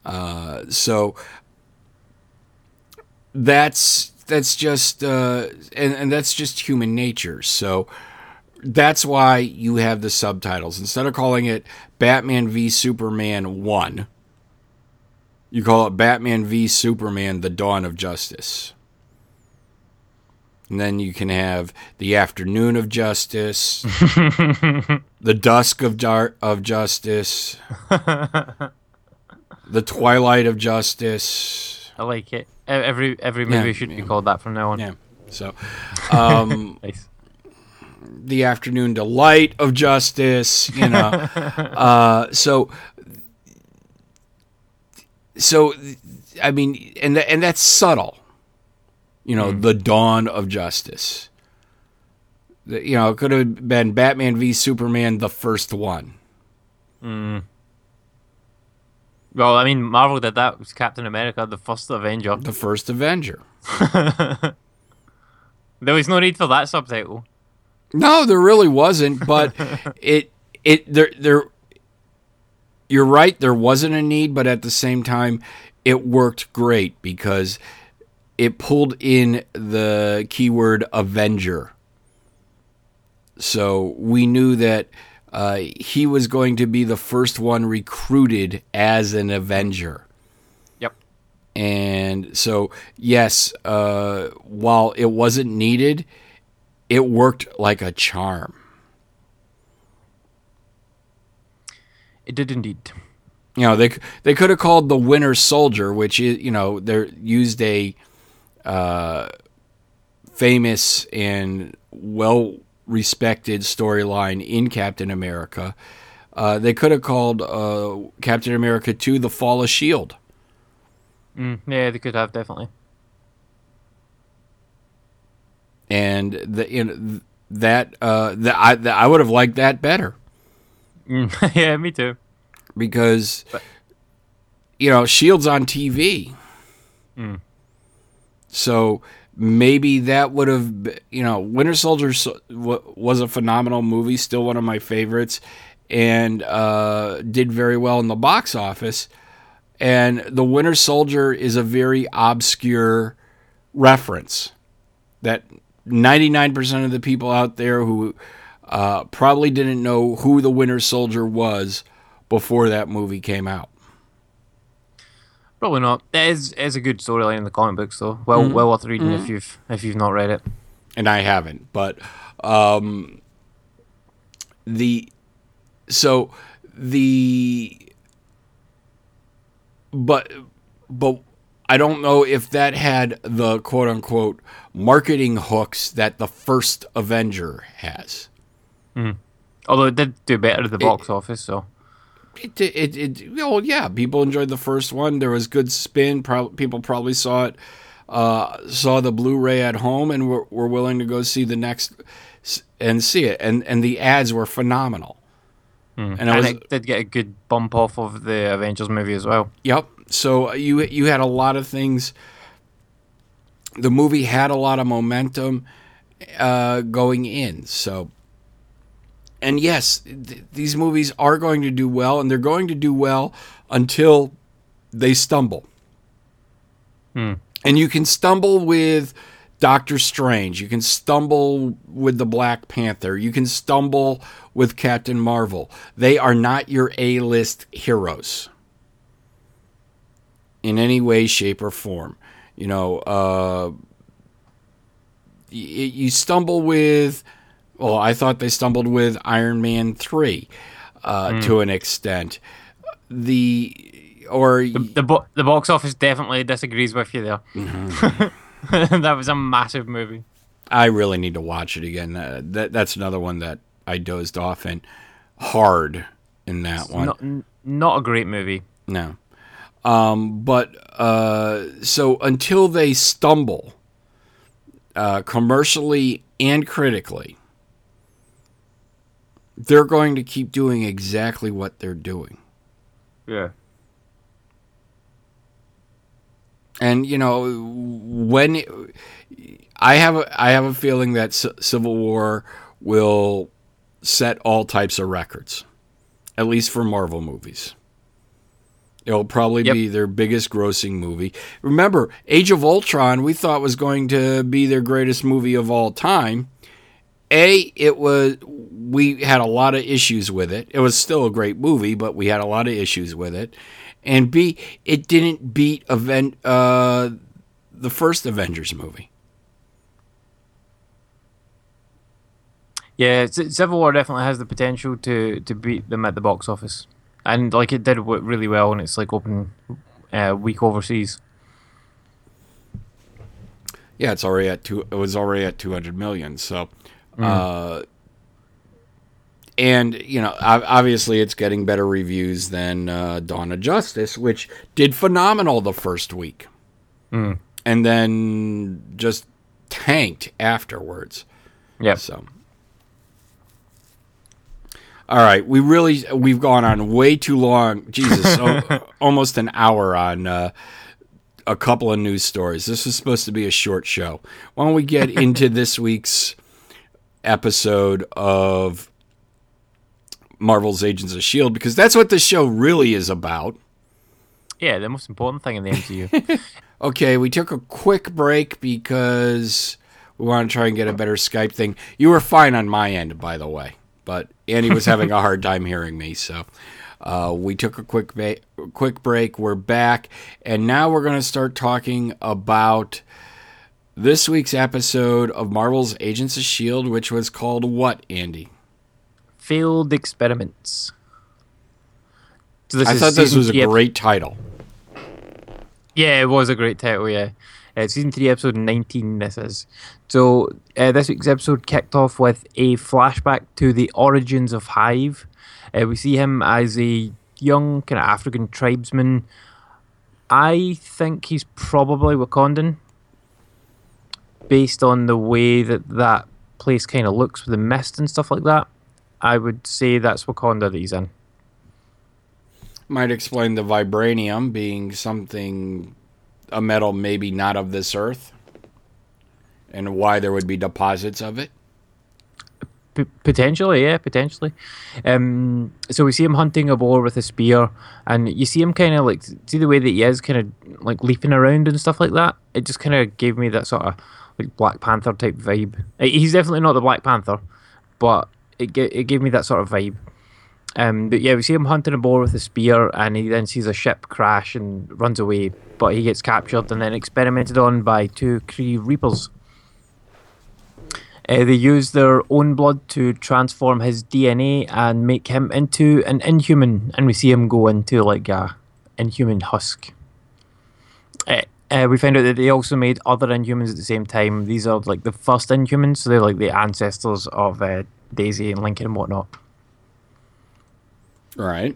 Uh, so that's that's just uh, and and that's just human nature. So that's why you have the subtitles instead of calling it Batman v Superman 1 you call it Batman v Superman the Dawn of Justice and then you can have the afternoon of justice the dusk of dar- of justice the twilight of justice I like it. Every every movie Yeah, should be called that from now on. yeah so um Nice. the afternoon delight of justice you know uh so so i mean and and that's subtle you know mm-hmm. the dawn of justice. The- you know it could have been batman v superman the first one. Mm. Well, I mean, Marvel did that with Captain America, the first Avenger. the first avenger. There was no need for that subtitle. No, there really wasn't, but it it there there you're right, there wasn't a need, but at the same time it worked great because it pulled in the keyword Avenger. So we knew that uh, he was going to be the first one recruited as an Avenger. Yep. And so, yes, uh, while it wasn't needed, it worked like a charm. It did indeed. You know, they they could have called the Winter Soldier, which is you know they used a uh, famous and well respected storyline in Captain America. Uh, they could have called uh, Captain America 2 The Fall of Shield. Mm, yeah, they could have definitely. and the that uh, that I that I would have liked that better yeah, me too. because you know Shield's on TV, so maybe that would have you know Winter Soldier was a phenomenal movie, still one of my favorites, and uh, did very well in the box office. And the Winter Soldier is a very obscure reference that 99% of the people out there who uh, probably didn't know who the Winter Soldier was before that movie came out. Probably not. It is, it is a good storyline in the comic books, though. Well, mm. well worth reading if mm. you've if you've not read it. and I haven't. But um, the so the but but I don't know if that had the quote unquote marketing hooks that the first Avenger has. Mm. Although it did do better at the box office, so It, it, it, well, yeah, people enjoyed the first one. There was good spin. Pro- people probably saw it, uh, saw the Blu-ray at home, and were, were willing to go see the next and see it. And and the ads were phenomenal. And I and was, it did get a good bump off of the Avengers movie as well. yep. So you you had a lot of things. The movie had a lot of momentum uh, going in. So, and yes, th- these movies are going to do well, and they're going to do well until they stumble. And you can stumble with Doctor Strange. You can stumble with the Black Panther. You can stumble with Captain Marvel. They are not your A list heroes in any way, shape, or form. You know, uh, y- you stumble with, well, I thought they stumbled with Iron Man 3 uh, to an extent. The, or. The bo- the box office definitely disagrees with you there. that was a massive movie. I really need to watch it again. Uh, that that's another one that I dozed off in hard in that one. Not not a great movie. No. Um, but uh, so until they stumble uh, commercially and critically, they're going to keep doing exactly what they're doing. Yeah. And you know, when I have a, I have a feeling that C- Civil War will set all types of records, at least for Marvel movies. It'll probably Yep. be their biggest grossing movie. Remember, Age of Ultron we thought was going to be their greatest movie of all time. A, it was we had a lot of issues with it. It was still a great movie, but we had a lot of issues with it. And B, it didn't beat event uh, the first Avengers movie. Yeah, Civil War definitely has the potential to, to beat them at the box office, and like it did really well, and it's like open uh, week overseas. Yeah, it's already at two. It was already at two hundred million. So, uh, and you know, obviously, it's getting better reviews than uh, Dawn of Justice, which did phenomenal the first week, and then just tanked afterwards. Yeah, So, all right, we really we've gone on way too long. Jesus, o- almost an hour on uh, a couple of news stories. This was supposed to be a short show. Why don't we get into this week's episode of Marvel's Agents of Shield because that's what this show really is about. yeah, the most important thing in the MCU. Okay, we took a quick break because we want to try and get a better Skype thing. You were fine on my end, by the way, but Andy was having a hard time hearing me, so uh, we took a quick ba- quick break. We're back, and now we're going to start talking about this week's episode of Marvel's Agents of Shield, which was called what, Andy? Failed experiments. So I thought this was a ep- great title. Yeah, it was a great title. Yeah, uh, season three, episode nineteen. This is so. Uh, this week's episode kicked off with a flashback to the origins of Hive. Uh, we see him as a young kind of African tribesman. I think he's probably Wakandan, based on the way that that place kind of looks with the mist and stuff like that, I would say that's Wakanda that he's in. Might explain the vibranium being something, a metal maybe not of this earth, and why there would be deposits of it. P- potentially, yeah, potentially. Um, so we see him hunting a boar with a spear, and you see him kind of like see the way that he is, kind of like leaping around and stuff like that. It just kind of gave me that sort of like Black Panther type vibe. He's definitely not the Black Panther, but it it gave me that sort of vibe. Um, but yeah, we see him hunting a boar with a spear, and he then sees a ship crash and runs away. But he gets captured and then experimented on by two Kree Reapers. Uh, they use their own blood to transform his DNA and make him into an inhuman, and we see him go into like a inhuman husk. Uh, uh, we find out that they also made other inhumans at the same time. These are like the first inhumans, so they're like the ancestors of uh, Daisy and Lincoln and whatnot. Right.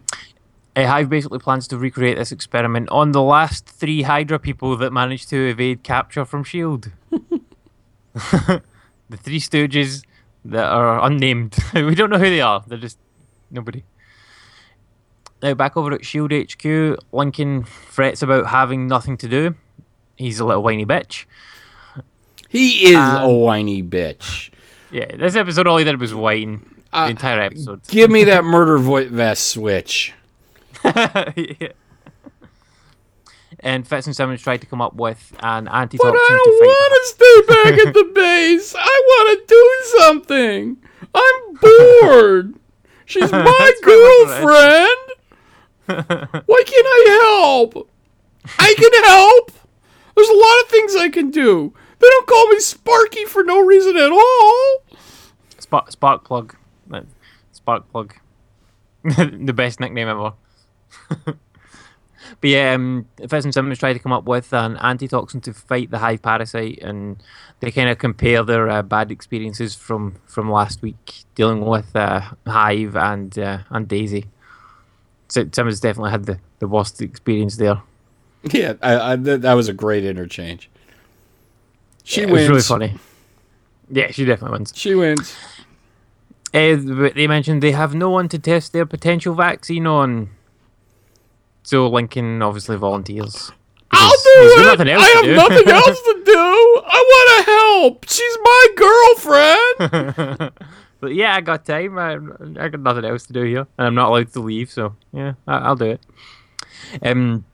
Uh, Hive basically plans to recreate this experiment on the last three Hydra people that managed to evade capture from S.H.I.E.L.D. the three Stooges that are unnamed. we don't know who they are. They're just nobody. Now, back over at S.H.I.E.L.D. HQ, Lincoln frets about having nothing to do. He's a little whiny bitch. He is a Um, whiny bitch. Yeah, this episode, all he did was whine. Uh, the entire episode. Give me that murder vo- vest switch. Yeah. And Fitz and Simmons tried to come up with an anti. But I don't want to stay back at the base. I want to do something. I'm bored. She's my girlfriend. Why can't I help? I can help. There's a lot of things I can do. They don't call me Sparky for no reason at all. Spark, spark plug. Uh, Spark plug. the best nickname ever. but yeah, um, Fitz and Simmons tried to come up with an antitoxin to fight the hive parasite, and they kind of compare their uh, bad experiences from, from last week dealing with uh, hive and uh, and Daisy. So Simmons definitely had the, the worst experience there. Yeah, I, I, th- that was a great interchange. She it wins. was really funny. Yeah, she definitely wins. She wins. Uh, but they mentioned they have no one to test their potential vaccine on. So Lincoln obviously volunteers. I'll do it. nothing else I have do. nothing else to do. I want to help. She's my girlfriend. But yeah, I got time. I, I got nothing else to do here, and I'm not allowed to leave. So yeah, I, I'll do it. Um,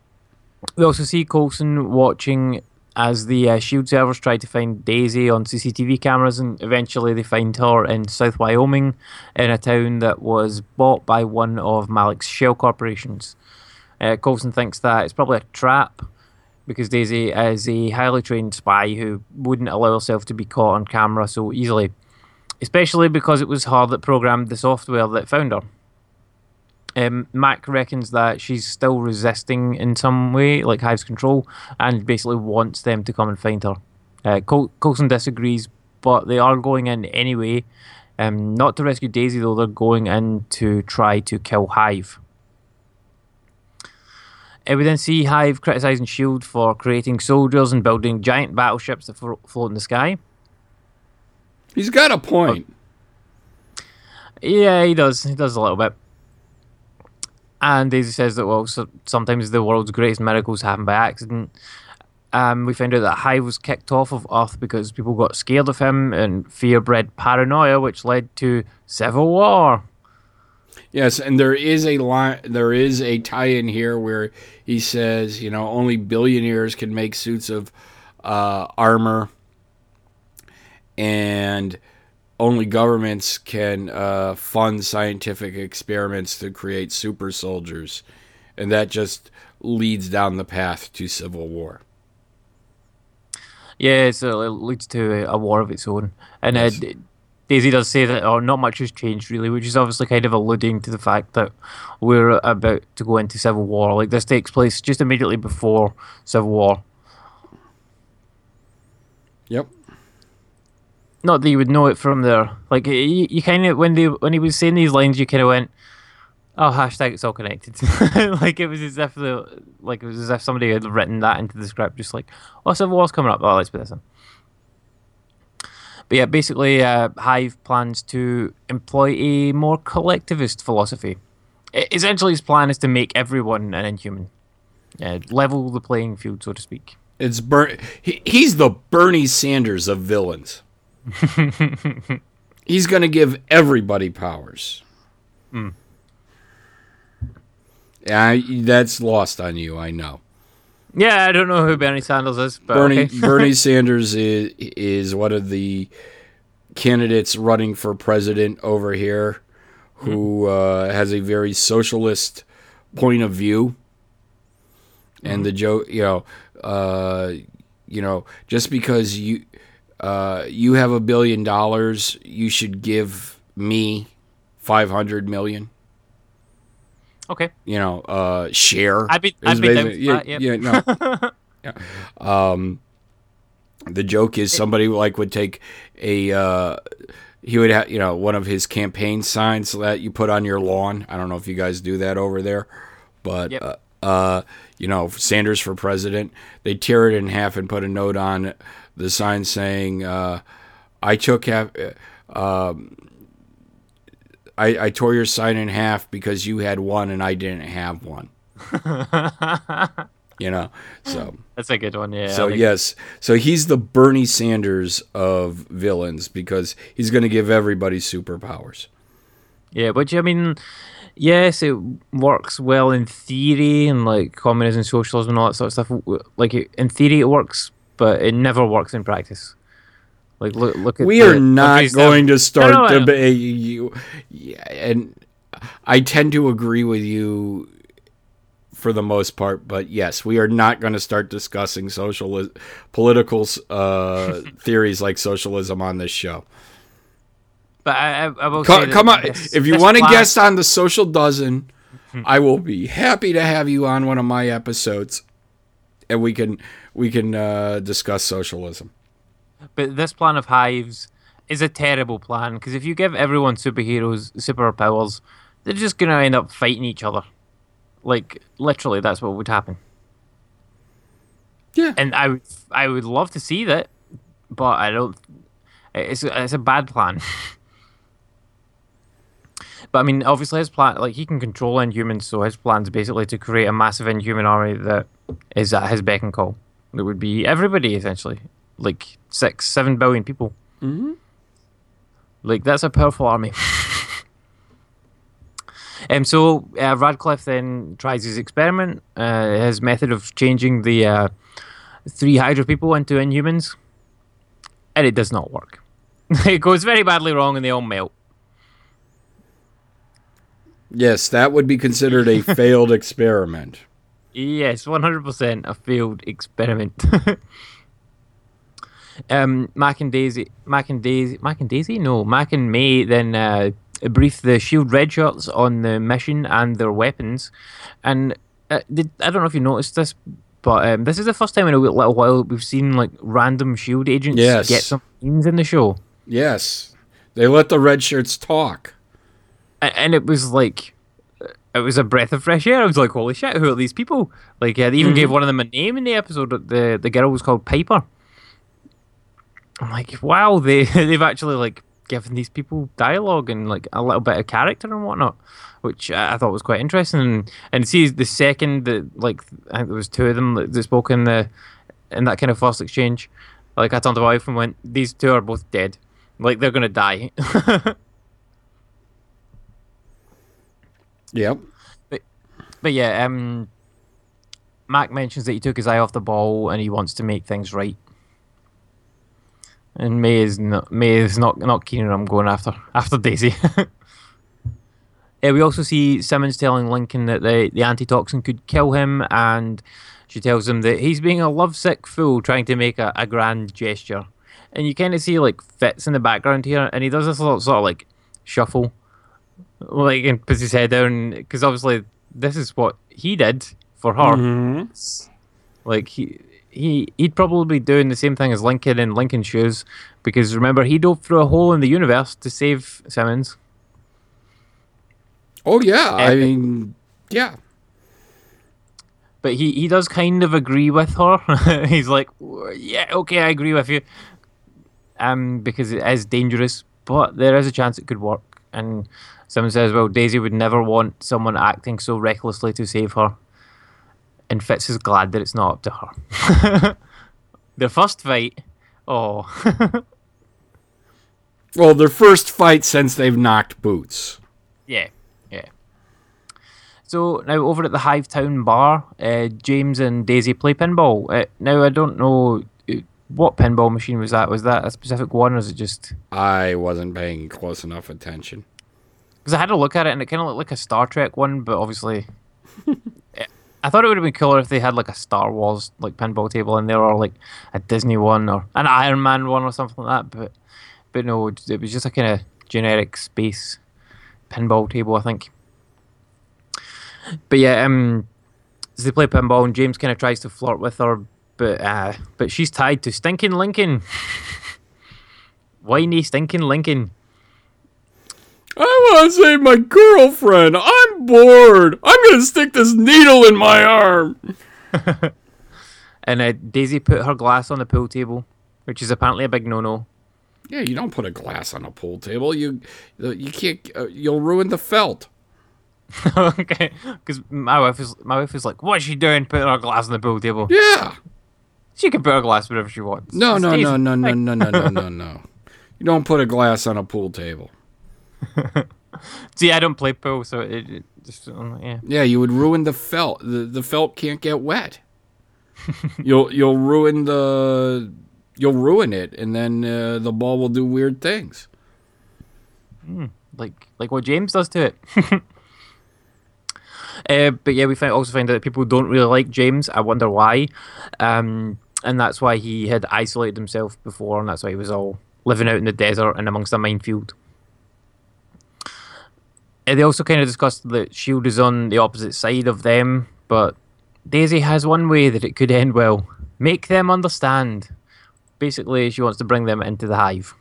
we also see Coulson watching as the uh, Shield servers try to find Daisy on CCTV cameras, and eventually they find her in South Wyoming, in a town that was bought by one of Malick's shell corporations. Uh, Coulson thinks that it's probably a trap because Daisy is a highly trained spy who wouldn't allow herself to be caught on camera so easily especially because it was her that programmed the software that found her. Um, Mack reckons that she's still resisting in some way, like Hive's control, and basically wants them to come and find her. Uh, Col- Coulson disagrees, but they are going in anyway. Um, not to rescue Daisy, though, they're going in to try to kill Hive. Uh, we then see Hive criticising S.H.I.E.L.D. for creating soldiers and building giant battleships that flo- float in the sky. He's got a point. Yeah, he does. He does a little bit. And Daisy says that well, so, sometimes the world's greatest miracles happen by accident. Um, we found out that Hive was kicked off of Earth because people got scared of him and fear bred paranoia, which led to civil war. Yes, and there is a line. There is a tie-in here where he says, you know, only billionaires can make suits of uh, armor, and only governments can uh, fund scientific experiments to create super soldiers, and that just leads down the path to civil war. Yeah, so it leads to a, war of its own. And uh, Daisy does say that oh, not much has changed really, which is obviously kind of alluding to the fact that we're about to go into civil war. Like this takes place just immediately before civil war. Yep. Not that you would know it from there. Like you, you kind of when they when he was saying these lines, you kind of went, "Oh, hashtag it's all connected." like it was as if the like it was as if somebody had written that into the script, just like, "Oh, Civil War's coming up. Oh, let's put this in." But yeah, basically, uh, Hive plans to employ a more collectivist philosophy. E- essentially, his plan is to make everyone an inhuman, uh, level the playing field, so to speak. It's Ber- he, he's the Bernie Sanders of villains. he's going to give everybody powers. Yeah, that's lost on you, I know. Yeah, I don't know who Bernie Sanders is, but Bernie okay. Bernie Sanders is is one of the candidates running for president over here, who uh, has a very socialist point of view. And the joke, you know, uh, you know, just because you uh, you have a billion dollars, you should give me five hundred million. okay. You know, uh, share. I'd be- I'd be basically- yeah, yep. yeah, no. yeah. Um, the joke is somebody like would take a uh, he would have you know one of his campaign signs that you put on your lawn. I don't know if you guys do that over there, but Yep. uh, uh, you know Sanders for president. They tear it in half and put a note on the sign saying, uh, "I took half." Uh, um, I, I tore your sign in half because you had one and I didn't have one. you know, so That's a good one, yeah. so like- yes, so he's the Bernie Sanders of villains because he's going to give everybody superpowers. Yeah, which I mean, yes, it works well in theory and like communism, socialism, and all that sort of stuff. Like in theory, it works, but it never works in practice. Like look, look at We the are not going to start No, no, I know. debate you, yeah, and I tend to agree with you for the most part. But yes, we are not going to start discussing social political uh, theories like socialism on this show. But I, I, will Co- say come on, this- if you want to guest on the Social Dozen, I will be happy to have you on one of my episodes, and we can we can uh, discuss socialism. But this plan of hives is a terrible plan because if you give everyone superheroes superpowers, they're just gonna end up fighting each other. Like literally, that's what would happen. Yeah. And I would, I would love to see that, but I don't. It's a, it's a bad plan. but I mean, obviously, his plan, like he can control Inhumans, so his plan's basically to create a massive Inhuman army that is at his beck and call. It would be everybody essentially, like six, seven billion people. Mm-hmm. Like that's a powerful army. Um, so uh, Radcliffe then tries his experiment, uh, his method of changing the uh, three Hydra people into Inhumans, and it does not work. it goes very badly wrong, and they all melt. Yes, that would be considered a failed experiment. Yes, one hundred percent a failed experiment. um, Mack and Daisy, Mack and Daisy, Mack and Daisy, no, Mack and May then uh, brief the Shield Redshirts on the mission and their weapons, and uh, did, I don't know if you noticed this, but um, this is the first time in a little while we've seen like random Shield agents Yes. get some scenes in the show, Yes, they let the red shirts talk. A- and it was like. It was a breath of fresh air. I was like, "Holy shit! Who are these people?" Like, uh, they even gave one of them a name in the episode. The the girl was called Piper. I'm like, wow, they they've actually like given these people dialogue and like a little bit of character and whatnot, which I I thought was quite interesting. And, and see the second that like I think there was two of them that, that spoke in the in that kind of first exchange. Like I turned to my wife and went, "These two are both dead. Like they're gonna die." Yep. But but yeah, um, Mack mentions that he took his eye off the ball and he wants to make things right. And May is not May is not not keen on him going after after Daisy. yeah, we also see Simmons telling Lincoln that the the antitoxin could kill him, and she tells him that he's being a lovesick fool trying to make a, a grand gesture. And you kind of see like Fitz in the background here, and he does this sort, sort of like shuffle like and puts his head down because obviously this is what he did for her. Like he he he'd probably be doing the same thing as Lincoln in Lincoln's shoes because remember he dove through a hole in the universe to save Simmons. Oh yeah, I mean, yeah. But he, he does kind of agree with her. He's like, yeah, okay, I agree with you. um, because it is dangerous, but there is a chance it could work. And someone says, well, Daisy would never want someone acting so recklessly to save her. And Fitz is glad that it's not up to her. Their first fight, oh, Well, their first fight since they've knocked boots. Yeah, yeah. So now over at the Hive Town bar, uh, James and Daisy play pinball. Uh, now I don't know uh, what pinball machine was that. Was that a specific one, or is it just? I wasn't paying close enough attention. Because I had to look at it and it kind of looked like a Star Trek one, but obviously, eh, I thought it would have been cooler if they had like a Star Wars like pinball table in there, or like a Disney one, or an Iron Man one, or something like that. But but no, it was just a kind of generic space pinball table, I think. But yeah, um, so they play pinball, and James kind of tries to flirt with her, but uh, but she's tied to stinking Lincoln, whiny stinking Lincoln. I want to save my girlfriend. I'm bored. I'm going to stick this needle in my arm. And uh, Daisy put her glass on the pool table, which is apparently a big no-no. Yeah, you don't put a glass on a pool table. You you can't. Uh, you'll ruin the felt. okay, because my wife is my wife is like, "What's she doing? Putting her glass on the pool table? Yeah. She can put her glass wherever she wants." No, It's no, Daisy. no, no, no, no, no, no, no, no. You don't put a glass on a pool table. See, I don't play pool, so it, it just yeah. Yeah, you would ruin the felt. The, the felt can't get wet. you'll you'll ruin the you'll ruin it, and then uh, the ball will do weird things. like like what James does to it. uh, but yeah, we find, also find out that people don't really like James. I wonder why, um, and that's why he had isolated himself before, and that's why he was all living out in the desert and amongst a minefield. Uh, they also kind of discussed that Shield is on the opposite side of them, but Daisy has one way that it could end well: make them understand. Basically, she wants to bring them into the hive.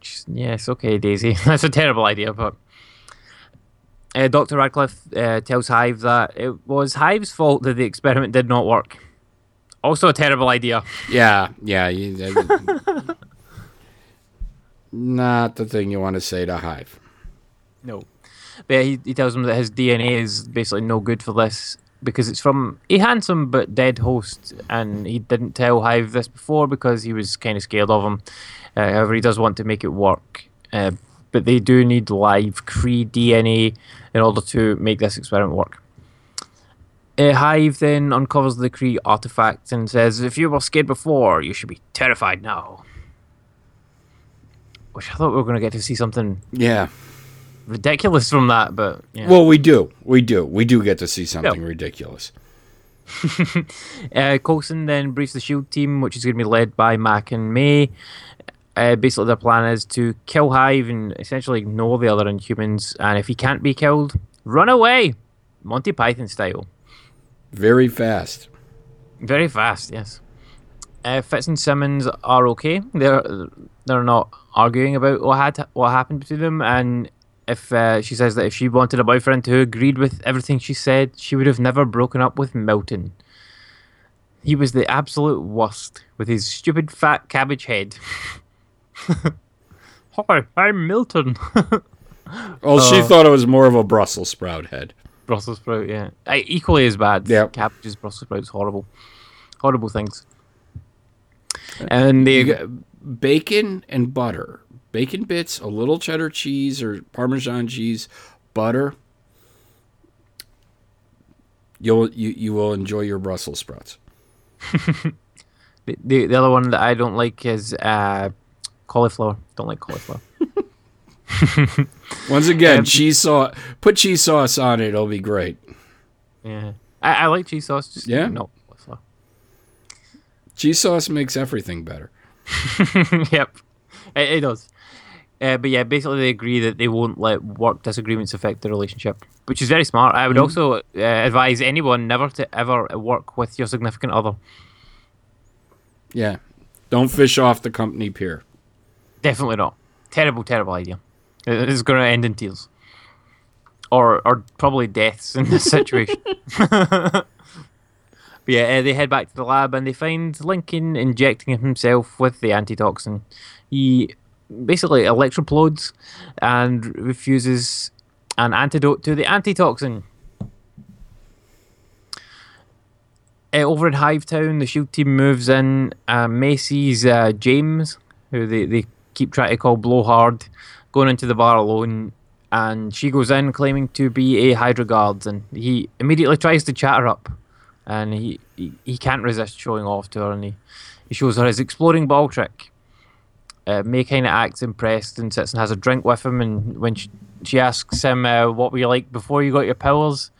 Just- Yes, okay, Daisy. That's a terrible idea, but uh, Dr. Radcliffe uh, tells Hive that it was Hive's fault that the experiment did not work. Also, a terrible idea. Yeah, yeah. You, that- not the thing you want to say to Hive. No. But yeah, he, he tells him that his DNA is basically no good for this because it's from a handsome but dead host, and he didn't tell Hive this before because he was kind of scared of him. Uh, however, he does want to make it work. Uh, but they do need live Kree DNA in order to make this experiment work. Uh, Hive then uncovers the Kree artifact and says, If you were scared before, you should be terrified now. Which I thought we were going to get to see something Yeah. Ridiculous from that, but yeah. Well, we do. We do. We do get to see something ridiculous. Uh, Coulson then briefs the Shield team, which is going to be led by Mack and May. Uh, basically, their plan is to kill Hive and essentially ignore the other Inhumans. And if he can't be killed, run away, Monty Python style. Very fast. Very fast, yes. Uh, Fitz and Simmons are okay. They're they're not arguing about what had what happened to them. And if uh, she says that if she wanted a boyfriend who agreed with everything she said, she would have never broken up with Milton. He was the absolute worst with his stupid fat cabbage head. Hi, I'm Milton. Well, she thought it was more of a Brussels sprout head. Brussels sprout, yeah. I, equally as bad. Yeah. Cabbages, Brussels sprouts, horrible. Horrible things. And got bacon and butter. Bacon bits, a little cheddar cheese or Parmesan cheese, butter. You'll you, you will enjoy your Brussels sprouts. The, the, the other one that I don't like is uh, cauliflower. Don't like cauliflower. Once again, Um, cheese sauce. Put cheese sauce on it; it'll be great. Yeah, I, I like cheese sauce. Just Yeah? no cauliflower. Cheese sauce makes everything better. yep, it, it does. Uh, but yeah, basically they agree that they won't let work disagreements affect the relationship, which is very smart. I would also uh, advise anyone never to ever work with your significant other. Yeah, don't fish off the company pier. Definitely not. Terrible, terrible idea. It is going to end in tears, or or probably deaths in this situation. but But yeah, uh, they head back to the lab and they find Lincoln injecting himself with the antitoxin. He basically electroplodes and refuses an antidote to the antitoxin. Uh, over in Hivetown, the Shield team moves in. Uh, Macy's uh, James, who they, they keep trying to call Blowhard, going into the bar alone. And she goes in claiming to be a Hydra guard, and he immediately tries to chat her up. And he, he, he can't resist showing off to her, and he, he shows her his exploding ball trick. Uh, May kind of acts impressed and sits and has a drink with him. And when she, she asks him, uh, What were you like before you got your powers?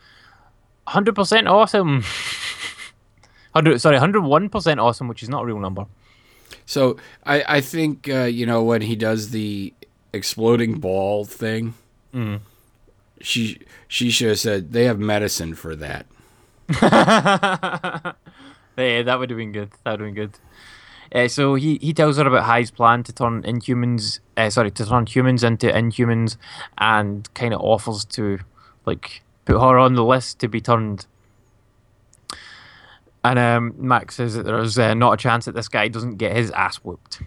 100% awesome. 100, sorry, 101% awesome, which is not a real number. So I, I think uh, you know when he does the exploding ball thing, she she should have said they have medicine for that. Yeah, that would have been good. That would have been good. Uh, so he, he tells her about Hive's plan to turn Inhumans, uh, sorry, to turn humans into Inhumans, and kind of offers to like put her on the list to be turned. And um, Max says that there's uh, not a chance that this guy doesn't get his ass whooped.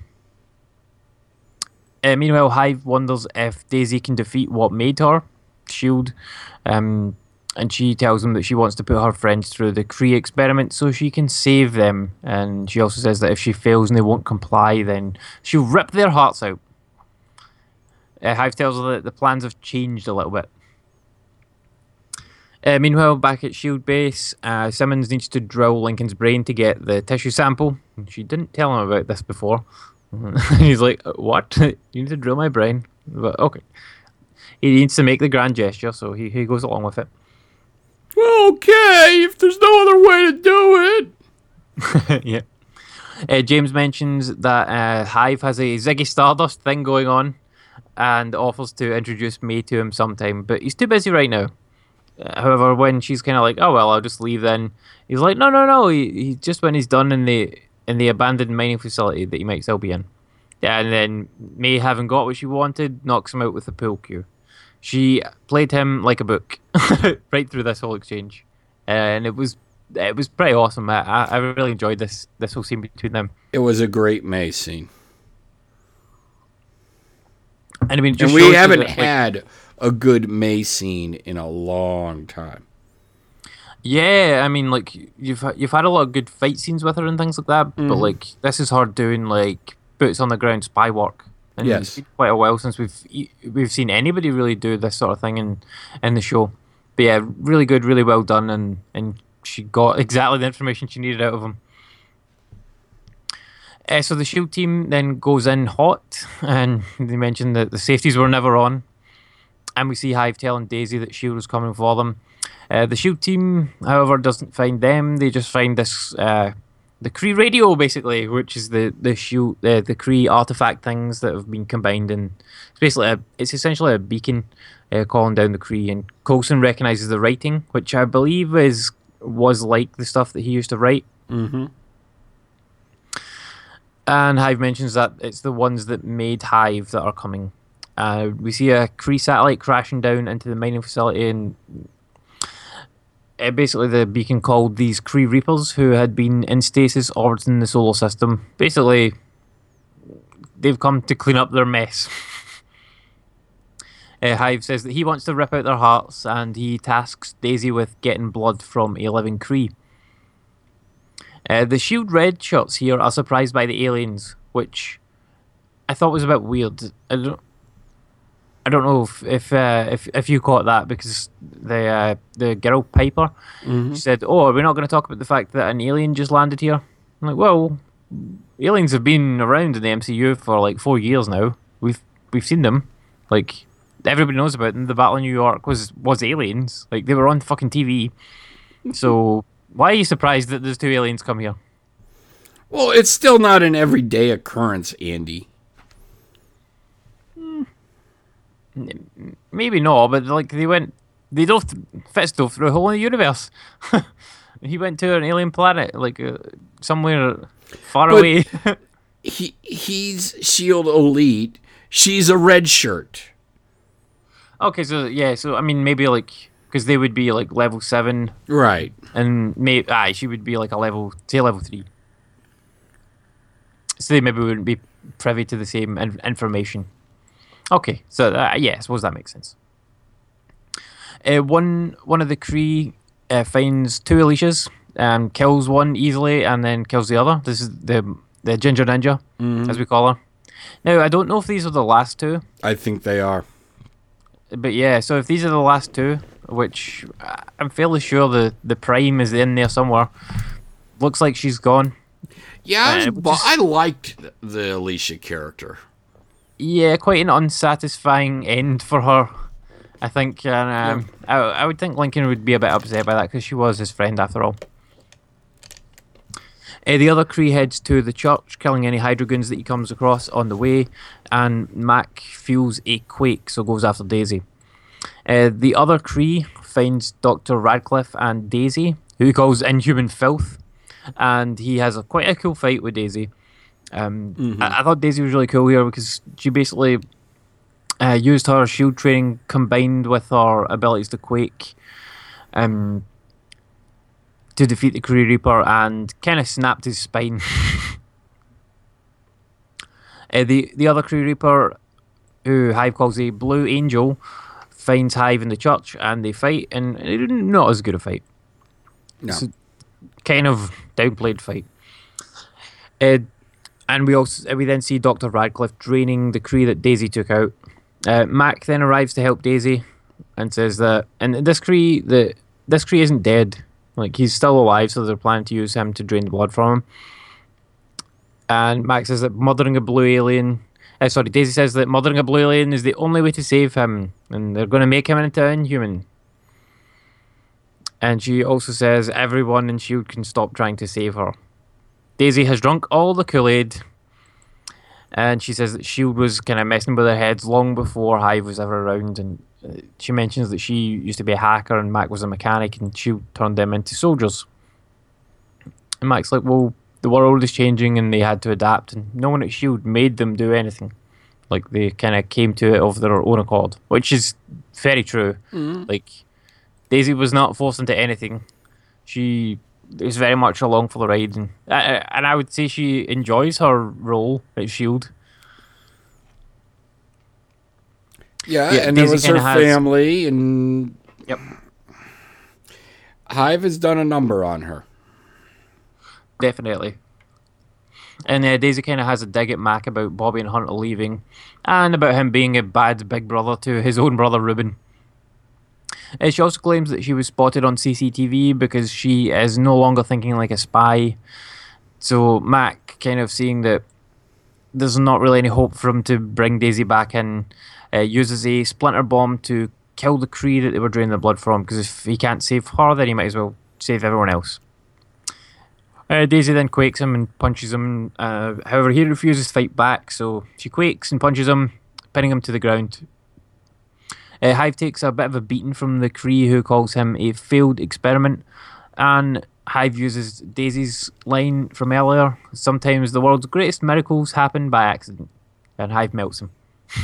Uh, meanwhile, Hive wonders if Daisy can defeat what made her Shield, um, and she tells him that she wants to put her friends through the Kree experiment so she can save them. And she also says that if she fails and they won't comply, then she'll rip their hearts out. Uh, Hive tells her that the plans have changed a little bit. Uh, meanwhile, back at Shield Base, uh, Simmons needs to drill Lincoln's brain to get the tissue sample. She didn't tell him about this before. He's like, "What? you need to drill my brain?" But okay, he needs to make the grand gesture, so he, he goes along with it. Okay, if there's no other way to do it. yeah. Uh, James mentions that uh, Hive has a Ziggy Stardust thing going on and offers to introduce me to him sometime, but he's too busy right now. Uh, however, when she's kind of like, "Oh well, I'll just leave," then he's like, "No, no, no." He, he just when he's done in the in the abandoned mining facility that he might still be in, and then May, having got what she wanted, knocks him out with a pool cue. She played him like a book right through this whole exchange, uh, and it was it was pretty awesome. I, I really enjoyed this this whole scene between them. It was a great May scene, And I mean, and we haven't that, like- had a good May scene in a long time. Yeah, I mean, like you've you've had a lot of good fight scenes with her and things like that, but mm-hmm. like this is her doing like boots on the ground spy work. And Yes. it's been quite a while since we've we've seen anybody really do this sort of thing in in the show. But yeah, really good, really well done, and and she got exactly the information she needed out of him. Uh, so the Shield team then goes in hot, and they mention that the safeties were never on, and we see Hive telling Daisy that Shield was coming for them. Uh, the Shield team, however, doesn't find them. They just find this uh, the Kree radio, basically, which is the the Shield uh, the Kree artifact things that have been combined, and it's basically a, it's essentially a beacon uh, calling down the Kree. And Coulson recognizes the writing, which I believe is was like the stuff that he used to write. Mm-hmm. And Hive mentions that it's the ones that made Hive that are coming. Uh, we see a Kree satellite crashing down into the mining facility, and uh, basically the beacon called these Kree Reapers, who had been in stasis orbiting the solar system. Basically, they've come to clean up their mess. Uh, Hive says that he wants to rip out their hearts, and he tasks Daisy with getting blood from a living Kree. Uh, the Shield Red shots here are surprised by the aliens, which I thought was a bit weird. I don't, I don't know if if uh, if, if you caught that because the uh, the girl Piper she said, "Oh, are we not going to talk about the fact that an alien just landed here?" I'm like, "Well, aliens have been around in the MCU for like four years now. We've we've seen them. Like everybody knows about them. The Battle of New York was was aliens. Like they were on fucking TV. So why are you surprised that there's two aliens come here? Well, it's still not an everyday occurrence, Andy. Maybe not, but like they went, they dove Fitz dove through a hole in the universe. he went to an alien planet, like uh, somewhere far But- away. He he's Shield Elite. She's a red shirt. okay, so yeah, so I mean, maybe like because they would be like level seven, Right. and maybe aye, she would be like a level say level three. So they maybe wouldn't be privy to the same in- information. Okay, so uh, yeah, I suppose that makes sense. Uh, one one of the Kree uh, finds two Alicias, um, kills one easily, and then kills the other. This is the the Ginger Ninja, as we call her. Now I don't know if these are the last two, I think they are. but yeah. So if these are the last two, which uh, I'm fairly sure the the Prime is in there somewhere. Looks like she's gone. Yeah, I, was Uh, bu- just- I liked the Alicia character. Yeah, quite an unsatisfying end for her. I think, and um, I, I would think Lincoln would be a bit upset by that because she was his friend after all. Uh, the other Kree heads to the church, killing any Hydra goons that he comes across on the way, and Mack feels a quake, so goes after Daisy. Uh, the other Kree finds Dr. Radcliffe and Daisy, who he calls inhuman filth, and he has a quite a cool fight with Daisy. Um, I, I thought Daisy was really cool here because she basically uh, used her shield training combined with her abilities to quake um, to defeat the Kree Reaper and kind of snapped his spine. uh, the the other Kree Reaper, who Hive calls a Blue Angel, finds Hive in the church and they fight, and it's not as good a fight. No. It's a kind of downplayed fight. Uh, and we also we then see Doctor Radcliffe draining the Kree that Daisy took out. Uh, Mack then arrives to help Daisy, and says that and this Kree the this Kree isn't dead. Like he's still alive, so they're planning to use him to drain the blood from him. And Mack says that mothering a blue alien. Uh, sorry, Daisy says that mothering a blue alien is the only way to save him, and they're going to make him into an inhuman. And she also says everyone in Shield can stop trying to save her. Daisy has drunk all the Kool Aid, and she says that Shield was kind of messing with their heads long before Hive was ever around. And uh, she mentions that she used to be a hacker and Mack was a mechanic, and Shield turned them into soldiers. And Mack's like, "Well, the world is changing, and they had to adapt, and no one at Shield made them do anything. Like they kind of came to it of their own accord, which is very true. Like Daisy was not forced into anything. She is very much along for the ride, and uh, and I would say she enjoys her role at Shield. Yeah, Yeah, and it Daisy was her has- family, and Yep. Hive has done a number on her. Definitely. And uh, Daisy kind of has a dig at Mack about Bobbi and Hunter leaving, and about him being a bad big brother to his own brother Ruben. Uh, she also claims that she was spotted on CCTV because she is no longer thinking like a spy. So Mack, kind of seeing that there's not really any hope for him to bring Daisy back in, uh, uses a splinter bomb to kill the Kree that they were draining the blood from. Because if he can't save her, then he might as well save everyone else. Uh, Daisy then quakes him and punches him. Uh, however, he refuses to fight back, so she quakes and punches him, pinning him to the ground. Uh, Hive takes a bit of a beating from the Kree, who calls him a failed experiment, and Hive uses Daisy's line from earlier. Sometimes the world's greatest miracles happen by accident, and Hive melts him.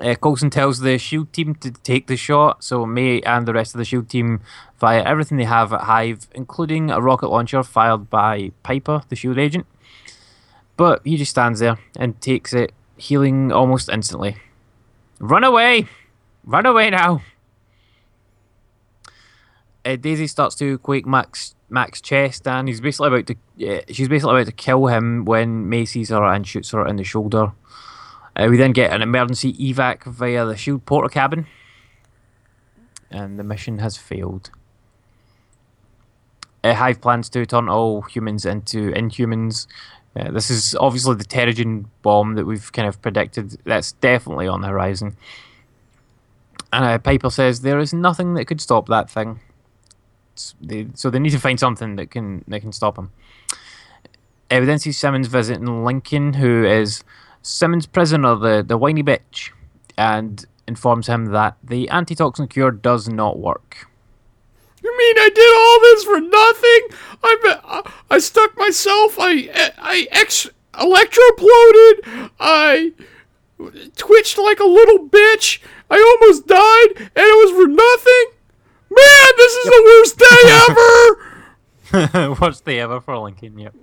Uh, Coulson tells the SHIELD team to take the shot, so May and the rest of the SHIELD team fire everything they have at Hive, including a rocket launcher fired by Piper, the SHIELD agent. But he just stands there and takes it, healing almost instantly. Run away! Run away now! Uh, Daisy starts to quake Max Mack's chest, and he's basically about to. Uh, she's basically about to kill him when May sees her and shoots her in the shoulder. Uh, we then get an emergency evac via the shield porter cabin, and the mission has failed. Uh, Hive plans to turn all humans into inhumans. Uh, this is obviously the Terrigen bomb that we've kind of predicted. That's definitely on the horizon. And uh, Piper says there is nothing that could stop that thing. They, so they need to find something that can that can stop him. Uh, we then see Simmons visiting Lincoln, who is Simmons' prisoner, the, the whiny bitch, and informs him that the antitoxin cure does not work mean I did all this for nothing? I I stuck myself. I I ex electroploded. I twitched like a little bitch. I almost died, and it was for nothing. Man, this is yep. the worst day ever. What's the ever for Lincoln? Yep.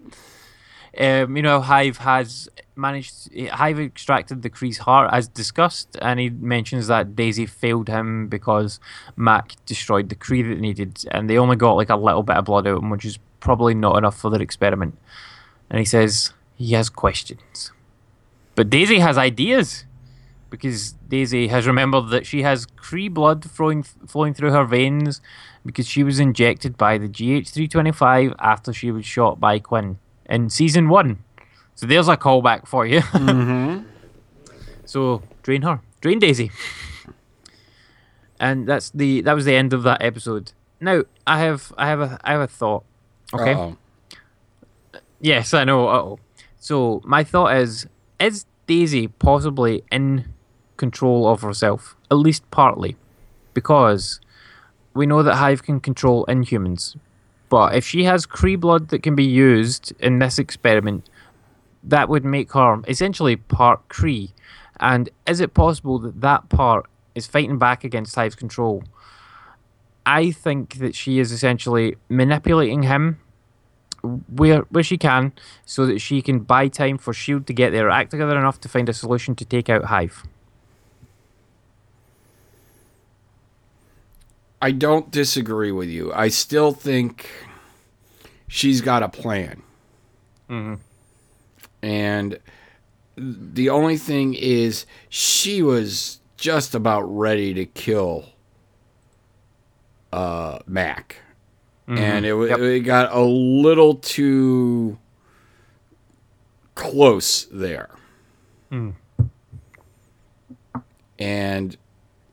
Um, you know, Hive has managed. Hive extracted the Kree's heart as discussed, and he mentions that Daisy failed him because Mack destroyed the Kree that they needed, and they only got like a little bit of blood out which is probably not enough for their experiment. And he says he has questions, but Daisy has ideas because Daisy has remembered that she has Kree blood flowing flowing through her veins because she was injected by the GH325 after she was shot by Quinn in season one. So there's a callback for you. Mm-hmm. So drain her, drain Daisy, and that's the that was the end of that episode. Now I have I have a I have a thought. Okay. Uh-oh. Yes, I know. Uh-oh. So my thought is: Is Daisy possibly in control of herself, at least partly, because we know that Hive can control Inhumans, but if she has Kree blood that can be used in this experiment, that would make her essentially part Kree. And is it possible that that part is fighting back against Hive's control? I think that she is essentially manipulating him where where she can, so that she can buy time for Shield to get there, act together enough to find a solution to take out Hive. I don't disagree with you. I still think she's got a plan. Mm-hmm. And the only thing is, she was just about ready to kill uh, Mack. Mm-hmm. And it, Yep. it got a little too close there. Mm. And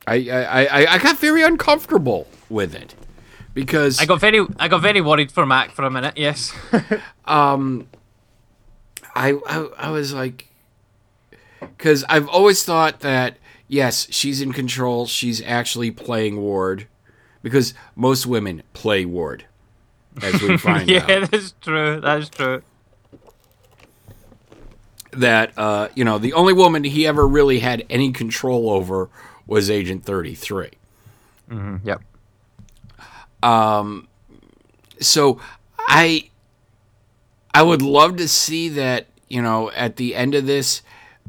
I, I, I, I got very uncomfortable with it because I got very I got very worried for Mack for a minute. Yes. I, I, I was like, because I've always thought that yes, she's in control. She's actually playing Ward, because most women play Ward, as we find yeah, out. that's true. That's true. That uh, you know, the only woman he ever really had any control over was Agent Thirty Three. Yep. Um, so I I would love to see that, you know, at the end of this,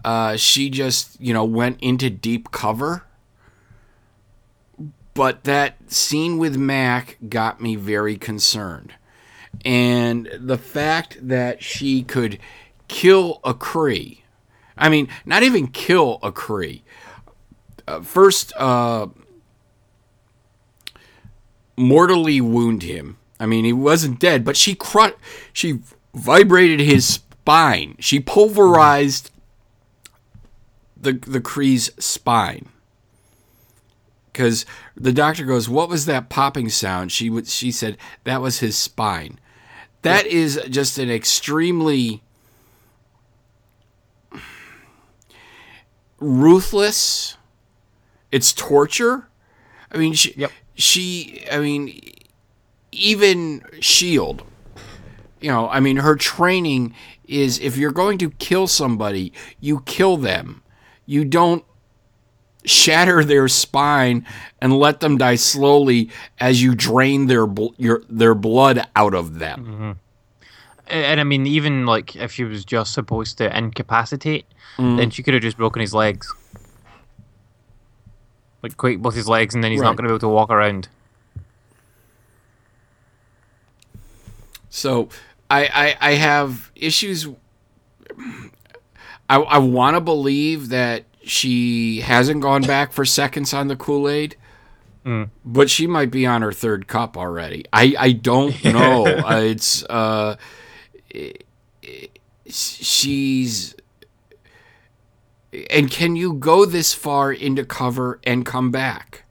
uh, she just, you know, went into deep cover. But that scene with Mack got me very concerned. And the fact that she could kill a Kree, I mean, not even kill a Kree. Uh, first, uh, mortally wound him. I mean, he wasn't dead, but she cru- she vibrated his spine. She pulverized the the Kree's spine. Because the doctor goes, "What was that popping sound?" She would she said that was his spine. That is just an extremely ruthless. It's torture. I mean, she, Yep. she, I mean, even Shield, you know, I mean, her training is if you're going to kill somebody, you kill them. You don't shatter their spine and let them die slowly as you drain their bl- your their blood out of them. Mm-hmm. And, and I mean, even like if she was just supposed to incapacitate, mm. then she could have just broken his legs. Like quake both his legs, and then he's Right. not going to be able to walk around. So I I, I have issues. I I want to believe that she hasn't gone back for seconds on the Kool Aid. But she might be on her third cup already. I, I don't know. uh, it's uh, i- i- she's and can you go this far into cover and come back?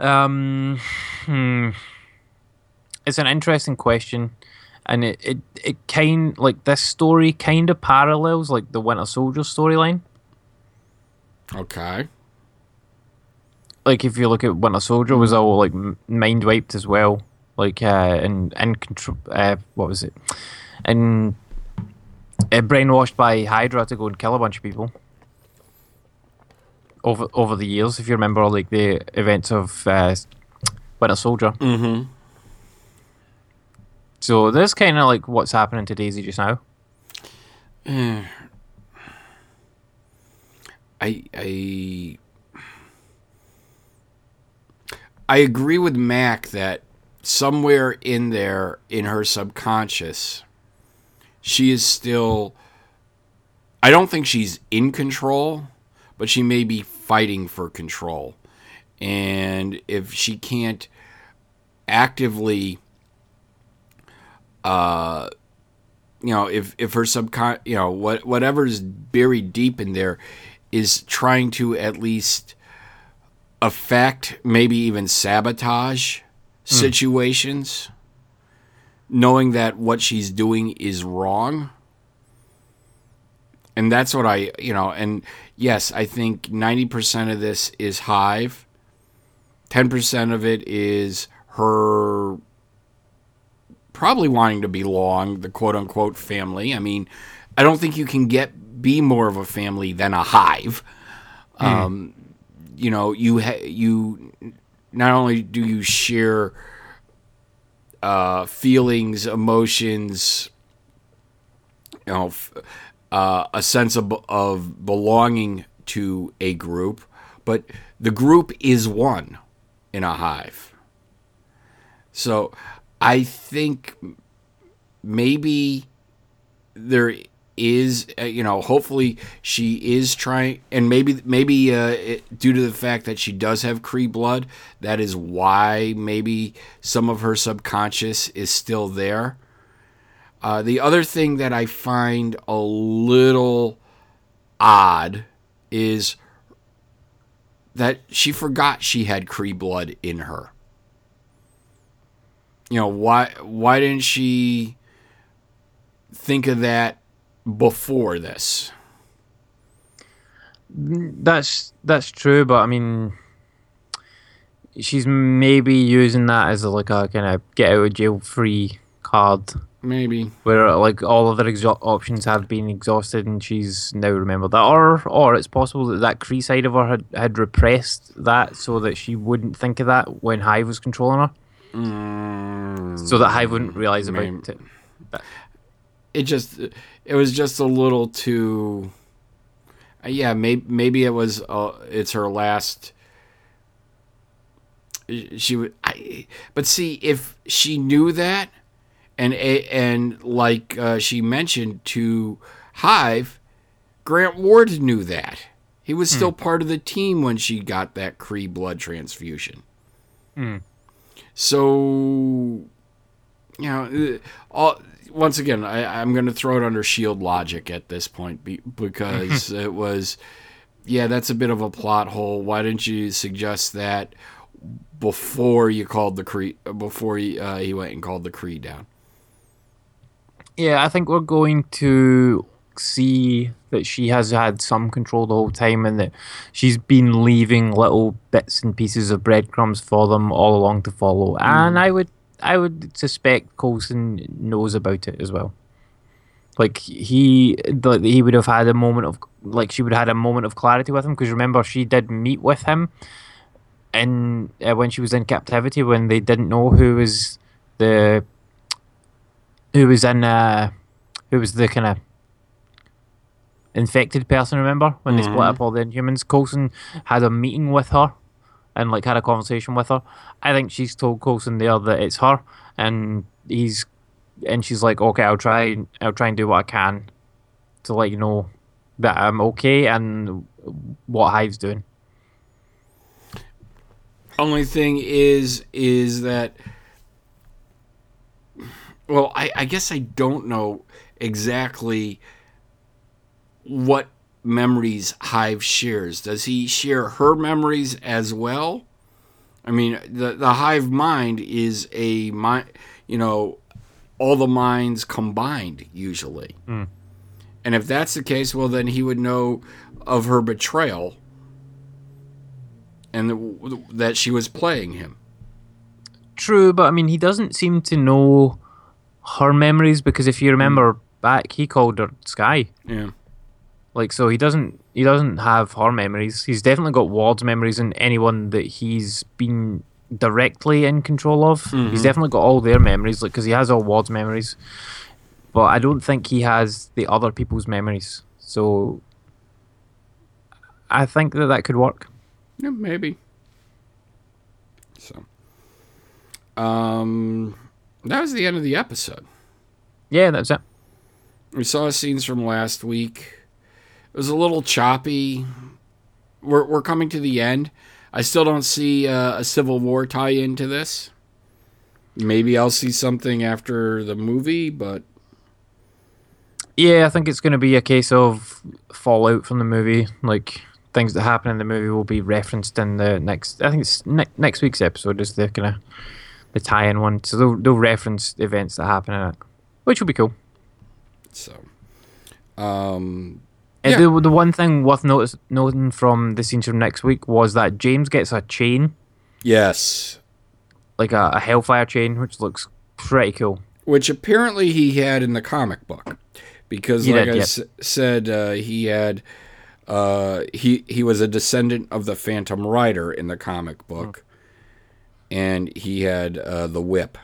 Um, hmm. It's an interesting question, and it it, it kind like this story kind of parallels like the Winter Soldier storyline. Okay. Like if you look at Winter Soldier, was all like mind wiped as well, like uh, and and control. Uh, what was it? And uh, brainwashed by Hydra to go and kill a bunch of people. Over over the years, if you remember, like the events of uh, Winter Soldier. Mm-hmm. So this kind of like what's happening to Daisy just now. I I I agree with Mack that somewhere in there in her subconscious she is still I don't think she's in control, but she may be fighting for control. And if she can't actively uh you know if if her subcon you know what whatever's buried deep in there is trying to at least affect maybe even sabotage situations knowing that what she's doing is wrong and that's what I you know and yes I think 90% of this is hive 10% of it is her probably wanting to belong, the quote unquote family. I mean, I don't think you can get be more of a family than a hive. Um, you know, you ha- you not only do you share uh, feelings, emotions, you know, uh, a sense of of belonging to a group, but the group is one in a hive. So I think maybe there is, uh, you know, hopefully she is trying, and maybe maybe uh, it, due to the fact that she does have Kree blood, that is why maybe some of her subconscious is still there. Uh, the other thing that I find a little odd is that she forgot she had Kree blood in her you know why why didn't she think of that before this That's that's true, but I mean, she's maybe using that as a, like a kind of get out of jail free card, maybe where like all other exo- options have been exhausted, and she's now remembered that, or or it's possible that that Kree side of her had, had repressed that so that she wouldn't think of that when Hive was controlling her, mm, so that Hive wouldn't realize about maybe. it. it just it was just a little too uh, yeah maybe maybe it was uh, it's her last she would I, but see if she knew that and and like uh, she mentioned to hive grant ward knew that. He was still part of the team when she got that kree blood transfusion. So you know, uh, all, once again, I, I'm going to throw it under shield logic at this point be, because it was, yeah, that's a bit of a plot hole. Why didn't you suggest that before you called the Kree, before he, uh, he went and called the Kree down? Yeah, I think we're going to see that she has had some control the whole time and that she's been leaving little bits and pieces of breadcrumbs for them all along to follow. And I would I would suspect Coulson knows about it as well. Like he like he would have had a moment of like she would have had a moment of clarity with him because remember she did meet with him in uh, when she was in captivity when they didn't know who was the who was in uh who was the kind of infected person remember? When they split up all the inhumans. Coulson had a meeting with her and like had a conversation with her. I think she's told Coulson there that it's her and he's and she's like okay i'll try i'll try and do what i can to let you know that i'm okay and what hive's doing. Only thing is, is that, well, I, I guess I don't know exactly what memories Hive shares. Does he share her memories as well? I mean, the the Hive mind is a mind, you know, all the minds combined usually. Hmm. And if that's the case, well, then he would know of her betrayal and th- that she was playing him. True, but I mean, he doesn't seem to know her memories because if you remember hmm. back, he called her Skye. Yeah. Like, so he doesn't he doesn't have her memories. He's definitely got Ward's memories and anyone that he's been directly in control of. He's definitely got all their memories, like because he has all Ward's memories, but I don't think he has the other people's memories. So I think that that could work. Yeah, maybe. So, um, that was the end of the episode. Yeah, that's it. We saw scenes from last week. It was a little choppy. We're we're coming to the end. I still don't see uh, a Civil War tie into this. Maybe I'll see something after the movie, but Yeah, I think it's going to be a case of fallout from the movie. Like things that happen in the movie will be referenced in the next. I think it's ne- next week's episode is the kind of the tie-in one. So they'll, they'll reference events that happen in it, which will be cool. so. Um, Yeah. the the one thing worth notice, noting from the scenes from next week was that James gets a chain, yes, like a, a Hellfire chain, which looks pretty cool. which apparently he had in the comic book. Because He like did, I yep. s- said uh, he had uh, he he was a descendant of the Phantom Rider in the comic book. And he had uh, the whip.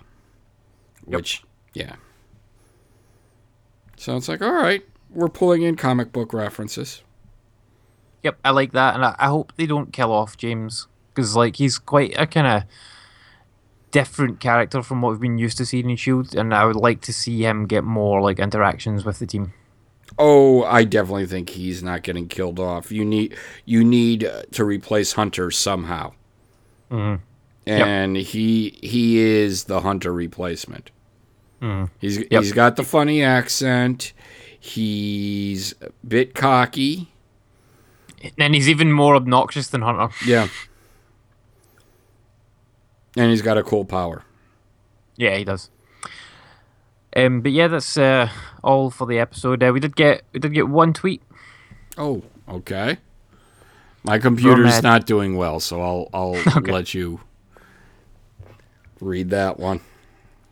Which yeah. So it's like all right we're pulling in comic book references Yep, I like that, and I, I hope they don't kill off James because like he's quite a kind of different character from what we've been used to seeing in Shield, and I would like to see him get more like interactions with the team. oh I definitely think he's not getting killed off you need you need uh, to replace Hunter somehow Mhm. and he he is the Hunter replacement. He's Yep. he's got the funny accent. He's a bit cocky. And he's even more obnoxious than Hunter. Yeah. And he's got a cool power. Yeah, he does. Um, but yeah, that's uh, all for the episode. Uh, we did get we did get one tweet. Oh, okay. My computer's From, uh, not doing well, so I'll I'll let you read that one.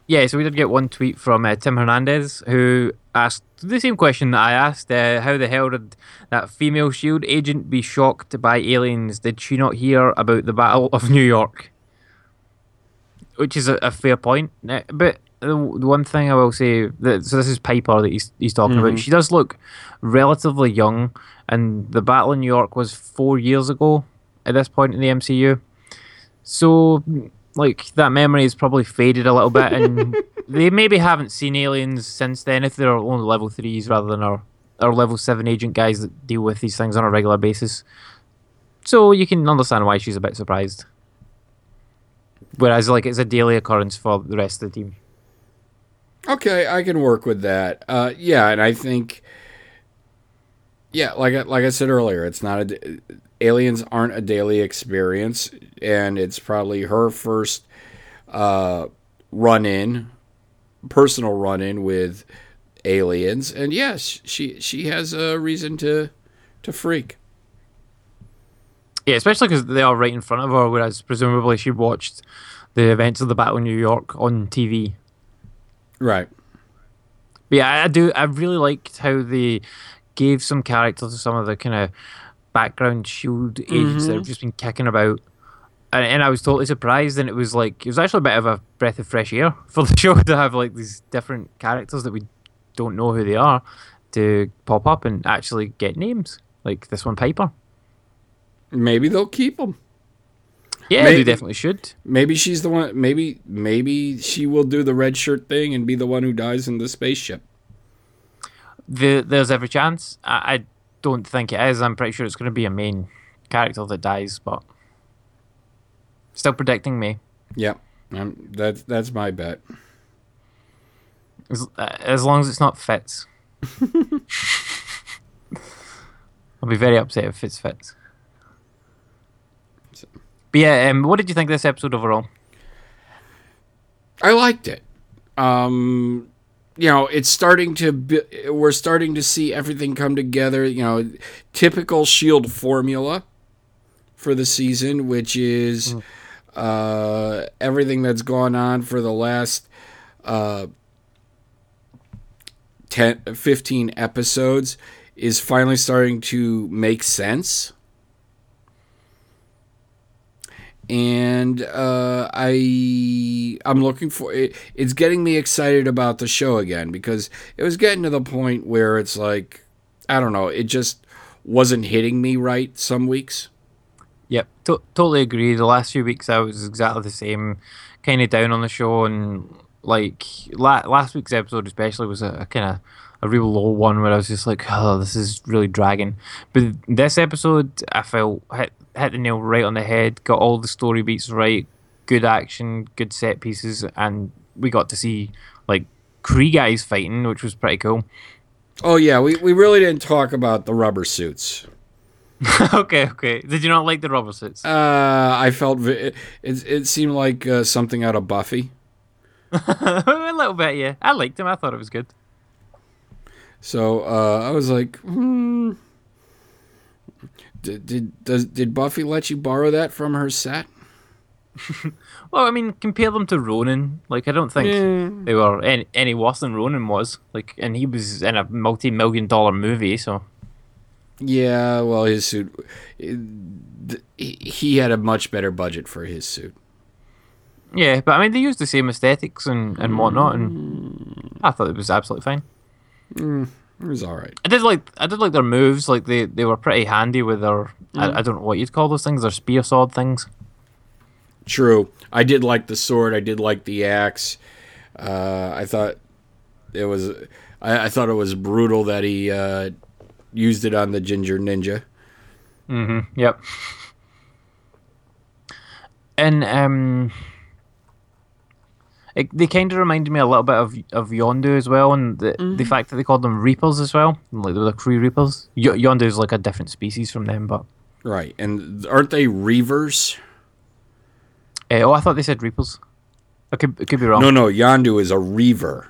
Yeah, so we did get one tweet from uh, Tim Hernandez who asked the same question that I asked: uh, How the hell did that female Shield agent be shocked by aliens? Did she not hear about the Battle of New York? Which is a, a fair point, Uh, but the, the one thing I will say that so this is Piper that he's he's talking about. She does look relatively young, and the Battle of New York was four years ago at this point in the MCU. So, like that memory is probably faded a little bit, and they maybe haven't seen aliens since then. If they're only level threes rather than our our level seven agent guys that deal with these things on a regular basis, so you can understand why she's a bit surprised. Whereas, like, it's a daily occurrence for the rest of the team. Okay, I can work with that. Uh, yeah, and I think, yeah, like I- like I said earlier, it's not a aliens aren't a daily experience, and it's probably her first uh, run in, personal run in with aliens, and yes, she she has a reason to to freak. Yeah, especially because they are right in front of her, whereas presumably she watched the events of the Battle of New York on TV. Right. But yeah, I- do. I really liked how they gave some character to some of the kind of background Shield agents that have mm-hmm. just been kicking about, and, and I was totally surprised. And it was like it was actually a bit of a breath of fresh air for the show to have like these different characters that we don't know who they are to pop up and actually get names like this one Piper. Maybe they'll keep them. Yeah, Maybe- they definitely should. Maybe she's the one. Maybe maybe she will do the red shirt thing and be the one who dies in the spaceship. The, there's every chance. I, I don't think it is. I'm pretty sure it's going to be a main character that dies, but still predicting me. Yep. Um, that's that's my bet. As, uh, as long as it's not Fitz. I'll be very upset if it's Fitz. But yeah, um, what did you think of this episode overall? I liked it. Um, you know, it's starting to. Be, we're starting to see everything come together. You know, typical Shield formula for the season, which is uh, everything that's gone on for the last uh, 10, 15 episodes is finally starting to make sense. And uh, I I'm looking for it. It's getting me excited about the show again because it was getting to the point where it's like I don't know, it just wasn't hitting me right some weeks. Yep, to- totally agree. The last few weeks I was exactly the same, kind of down on the show, and like la- last week's episode especially was a, a kind of a real low one where I was just like, oh, this is really dragging. But this episode, I felt hit hit the nail right on the head. Got all the story beats right, good action, good set pieces, and we got to see like Kree guys fighting, which was pretty cool. Oh yeah, we, we really didn't talk about the rubber suits. okay, okay. Did you not like the rubber suits? Uh, I felt vi- it, it, it seemed like uh, something out of Buffy. a little bit, yeah. I liked him. I thought it was good. So uh, I was like, hmm. Did did does, did Buffy let you borrow that from her set? Well, I mean, compare them to Ronan. Like, I don't think they were any, any worse than Ronan was. Like, and he was in a multi-million dollar movie, so Yeah, well, his suit. Eh, he had a much better budget for his suit. yeah. But I mean, they used the same aesthetics and and whatnot, and I thought it was absolutely fine. Mm. It was all right. I did like I did like their moves. Like they, they were pretty handy with their I, I don't know what you'd call those things. Their spear sword things. True. I did like the sword. I did like the axe. Uh, I thought it was. I, I thought it was brutal that he uh, used it on the ginger ninja. Mhm. Yep. And um, it, they kind of reminded me a little bit of of Yondu as well, and the the fact that they called them Reapers as well, like they were the Kree Reapers. Y- Yondu is like a different species from them, but Right. And aren't they reavers? uh, oh, I thought they said Reapers. I could I could be wrong. No, no. Yondu is a reaver.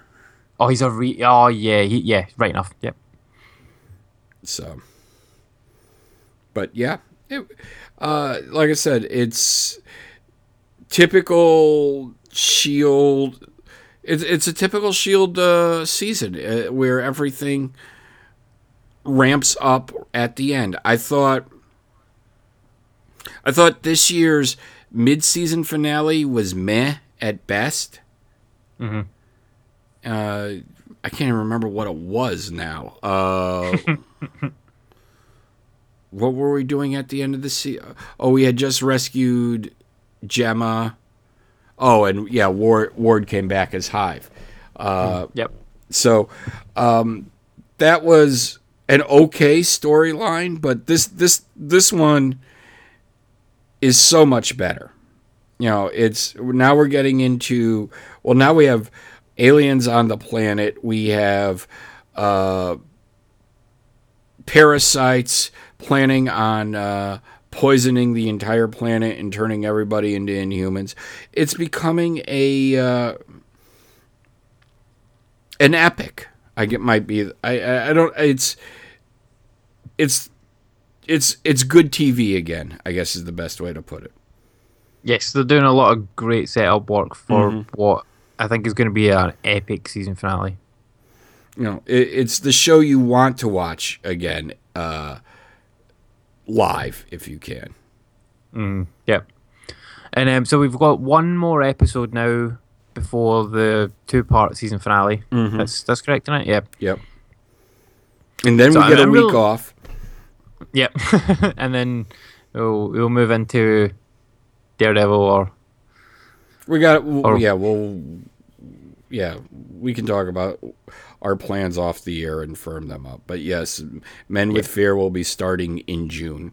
Oh, he's a re. Oh, yeah, he, yeah, right enough. Yep. So, but yeah, it, uh, like I said, it's typical Shield. It's it's a typical Shield uh, season uh, where everything ramps up at the end. I thought. I thought this year's mid-season finale was meh at best. Uh, I can't even remember what it was now. Uh, what were we doing at the end of the season? Oh, we had just rescued Jemma. Oh, and yeah, Ward Ward came back as Hive. Uh, Yep. so um, that was an okay storyline, but this this this one is so much better. You know, it's now we're getting into well, now we have aliens on the planet. We have uh, parasites planning on uh, poisoning the entire planet and turning everybody into inhumans. It's becoming a uh, an epic. I get might be. I, I I don't. It's it's it's it's good TV again. I guess is the best way to put it. Yes, they're doing a lot of great setup work for what I think is going to be an epic season finale. You know, it, it's the show you want to watch again, uh, live if you can. Yep. And um, so we've got one more episode now before the two-part season finale. That's that's correct, isn't it? Yep. Yep. And then So we get I'm a week real- off. Yep. and then we'll we'll move into Daredevil or We got Or- yeah, we'll yeah, we can talk about our plans off the air and firm them up. But yes, Men with Fear will be starting in June.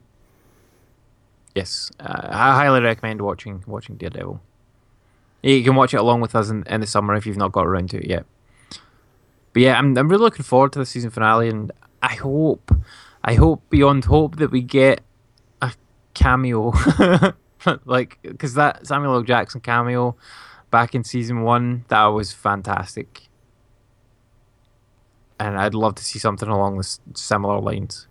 yes, uh, I highly recommend watching watching Daredevil. You can watch it along with us in, in the summer if you've not got around to it yet. But yeah, I'm I'm really looking forward to the season finale, and I hope, I hope beyond hope that we get a cameo, like because that Samuel L. Jackson cameo back in season one that was fantastic, and I'd love to see something along the similar lines.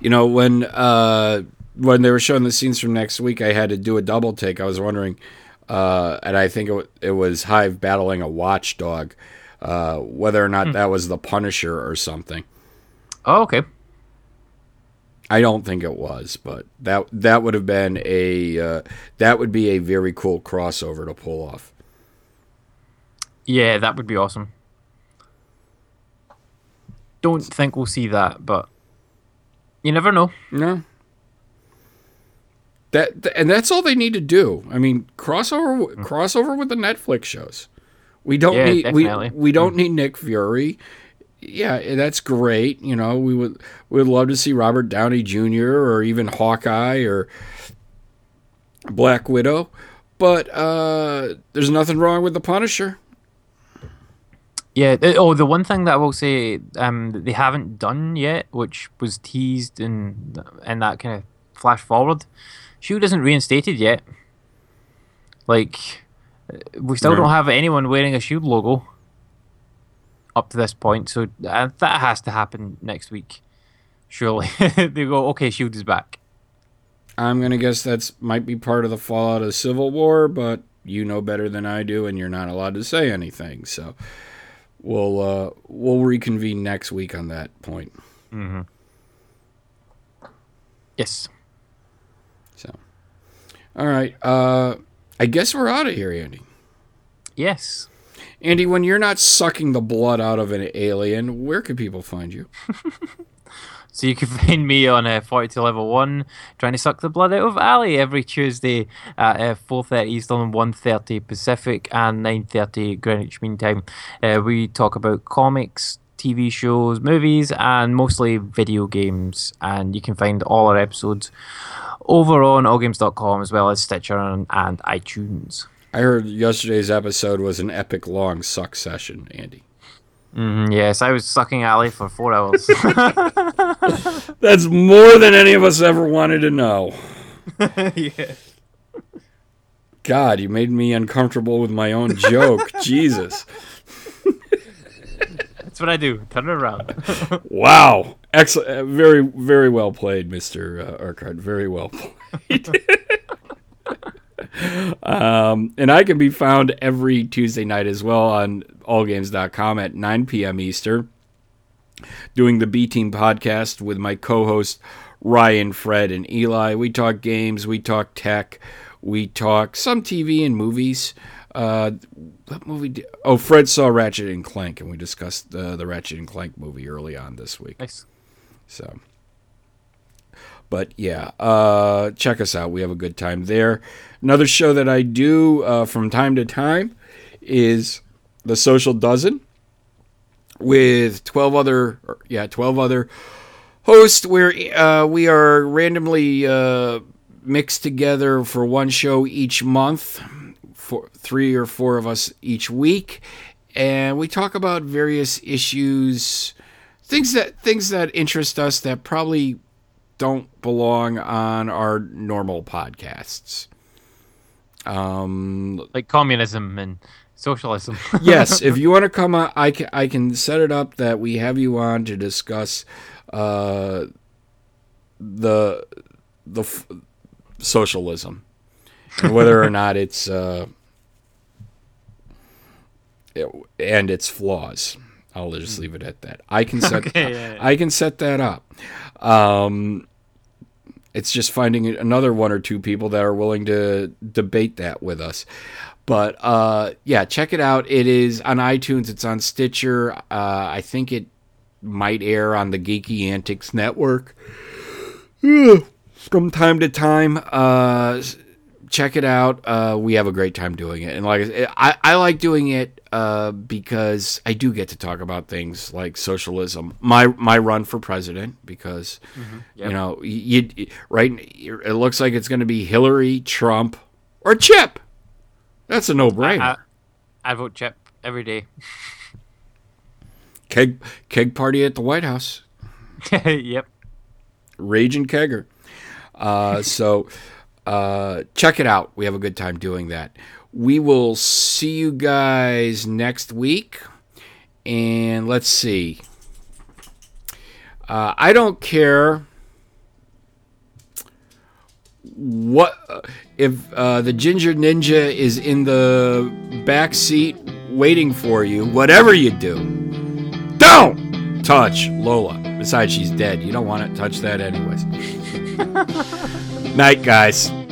You know, when uh when they were showing the scenes from next week, I had to do a double take. I was wondering, uh, and I think it, wa- it was Hive battling a watchdog, uh, whether or not that was the Punisher or something. Oh, okay. I don't think it was, but that that would have been a uh, that would be a very cool crossover to pull off. Yeah, that would be awesome. Don't think we'll see that, but you never know. No. That th- and that's all they need to do. I mean, crossover w- crossover with the Netflix shows. We don't Yeah, need definitely. we we don't need Nick Fury. Yeah, that's great. You know, we would we would love to see Robert Downey Jr. or even Hawkeye or Black Widow, but uh, there's nothing wrong with the Punisher. Yeah. Oh, the one thing that I will say um, that they haven't done yet, which was teased in in that kind of flash forward, Shield isn't reinstated yet. Like, uh, we still No. don't have anyone wearing a Shield logo up to this point, so uh, that has to happen next week. Surely they go, okay, Shield is back. I'm gonna guess that's might be part of the fallout of Civil War, but you know better than I do, and you're not allowed to say anything. So we'll uh, we'll reconvene next week on that point. Yes. So all right, uh, I guess we're out of here, Andy. Yes. Andy, when you're not sucking the blood out of an alien, where can people find you? So you can find me on uh, 42 level 1 trying to suck the blood out of Ali every Tuesday at uh, 4.30 Eastern, 1.30 Pacific and 9.30 Greenwich Mean Time. Uh, we talk about comics, TV shows, movies and mostly video games. And you can find all our episodes over on allgames.com as well as Stitcher and, and iTunes. I heard yesterday's episode was an epic long suck session, Andy. Mm, yes, I was sucking Ali for four hours. That's more than any of us ever wanted to know. yeah. God, you made me uncomfortable with my own joke. Jesus. That's what I do. Turn it around. Wow. Excellent. Very, very well played, Mr. Uh, Urquhart. Very well played. Um, and I can be found every Tuesday night as well on allgames.com at 9 p.m. Eastern, doing the B Team podcast with my co host Ryan, Fred, and Eli. We talk games, we talk tech, we talk some TV and movies. Uh, what movie? Did, oh, Fred saw Ratchet and Clank, and we discussed uh, the Ratchet and Clank movie early on this week. nice. So, but yeah, uh, check us out. We have a good time there. Another show that I do uh, from time to time is the Social Dozen with twelve other, or, yeah, twelve other hosts, where uh, we are randomly uh, mixed together for one show each month, for three or four of us each week, and we talk about various issues things that things that interest us that probably don't belong on our normal podcasts. Um, Like communism and socialism. yes, if you want to come on, I can I can set it up that we have you on to discuss uh, the the f- socialism and whether or not it's uh, it- and its flaws. I'll just leave it at that. I can set Okay, yeah, yeah. I can set that up. Um, it's just finding another one or two people that are willing to debate that with us. But uh, yeah, check it out. It is on iTunes. It's on Stitcher. Uh, I think it might air on the Geeky Antics Network from time to time. Uh, check it out. Uh, we have a great time doing it, and like I, I, I like doing it uh, because I do get to talk about things like socialism. My my run for president because Yep. you know you, you right. It looks like it's going to be Hillary, Trump, or Chip. That's a no brainer. I, I vote Chip every day. keg keg party at the White House. yep. Raging Kegger. Uh, so uh, check it out. We have a good time doing that. We will see you guys next week. And let's see. Uh, I don't care what if uh, the ginger ninja is in the back seat waiting for you. Whatever you do, don't touch Lola. Besides, she's dead. You don't want to touch that, anyways. Night, guys.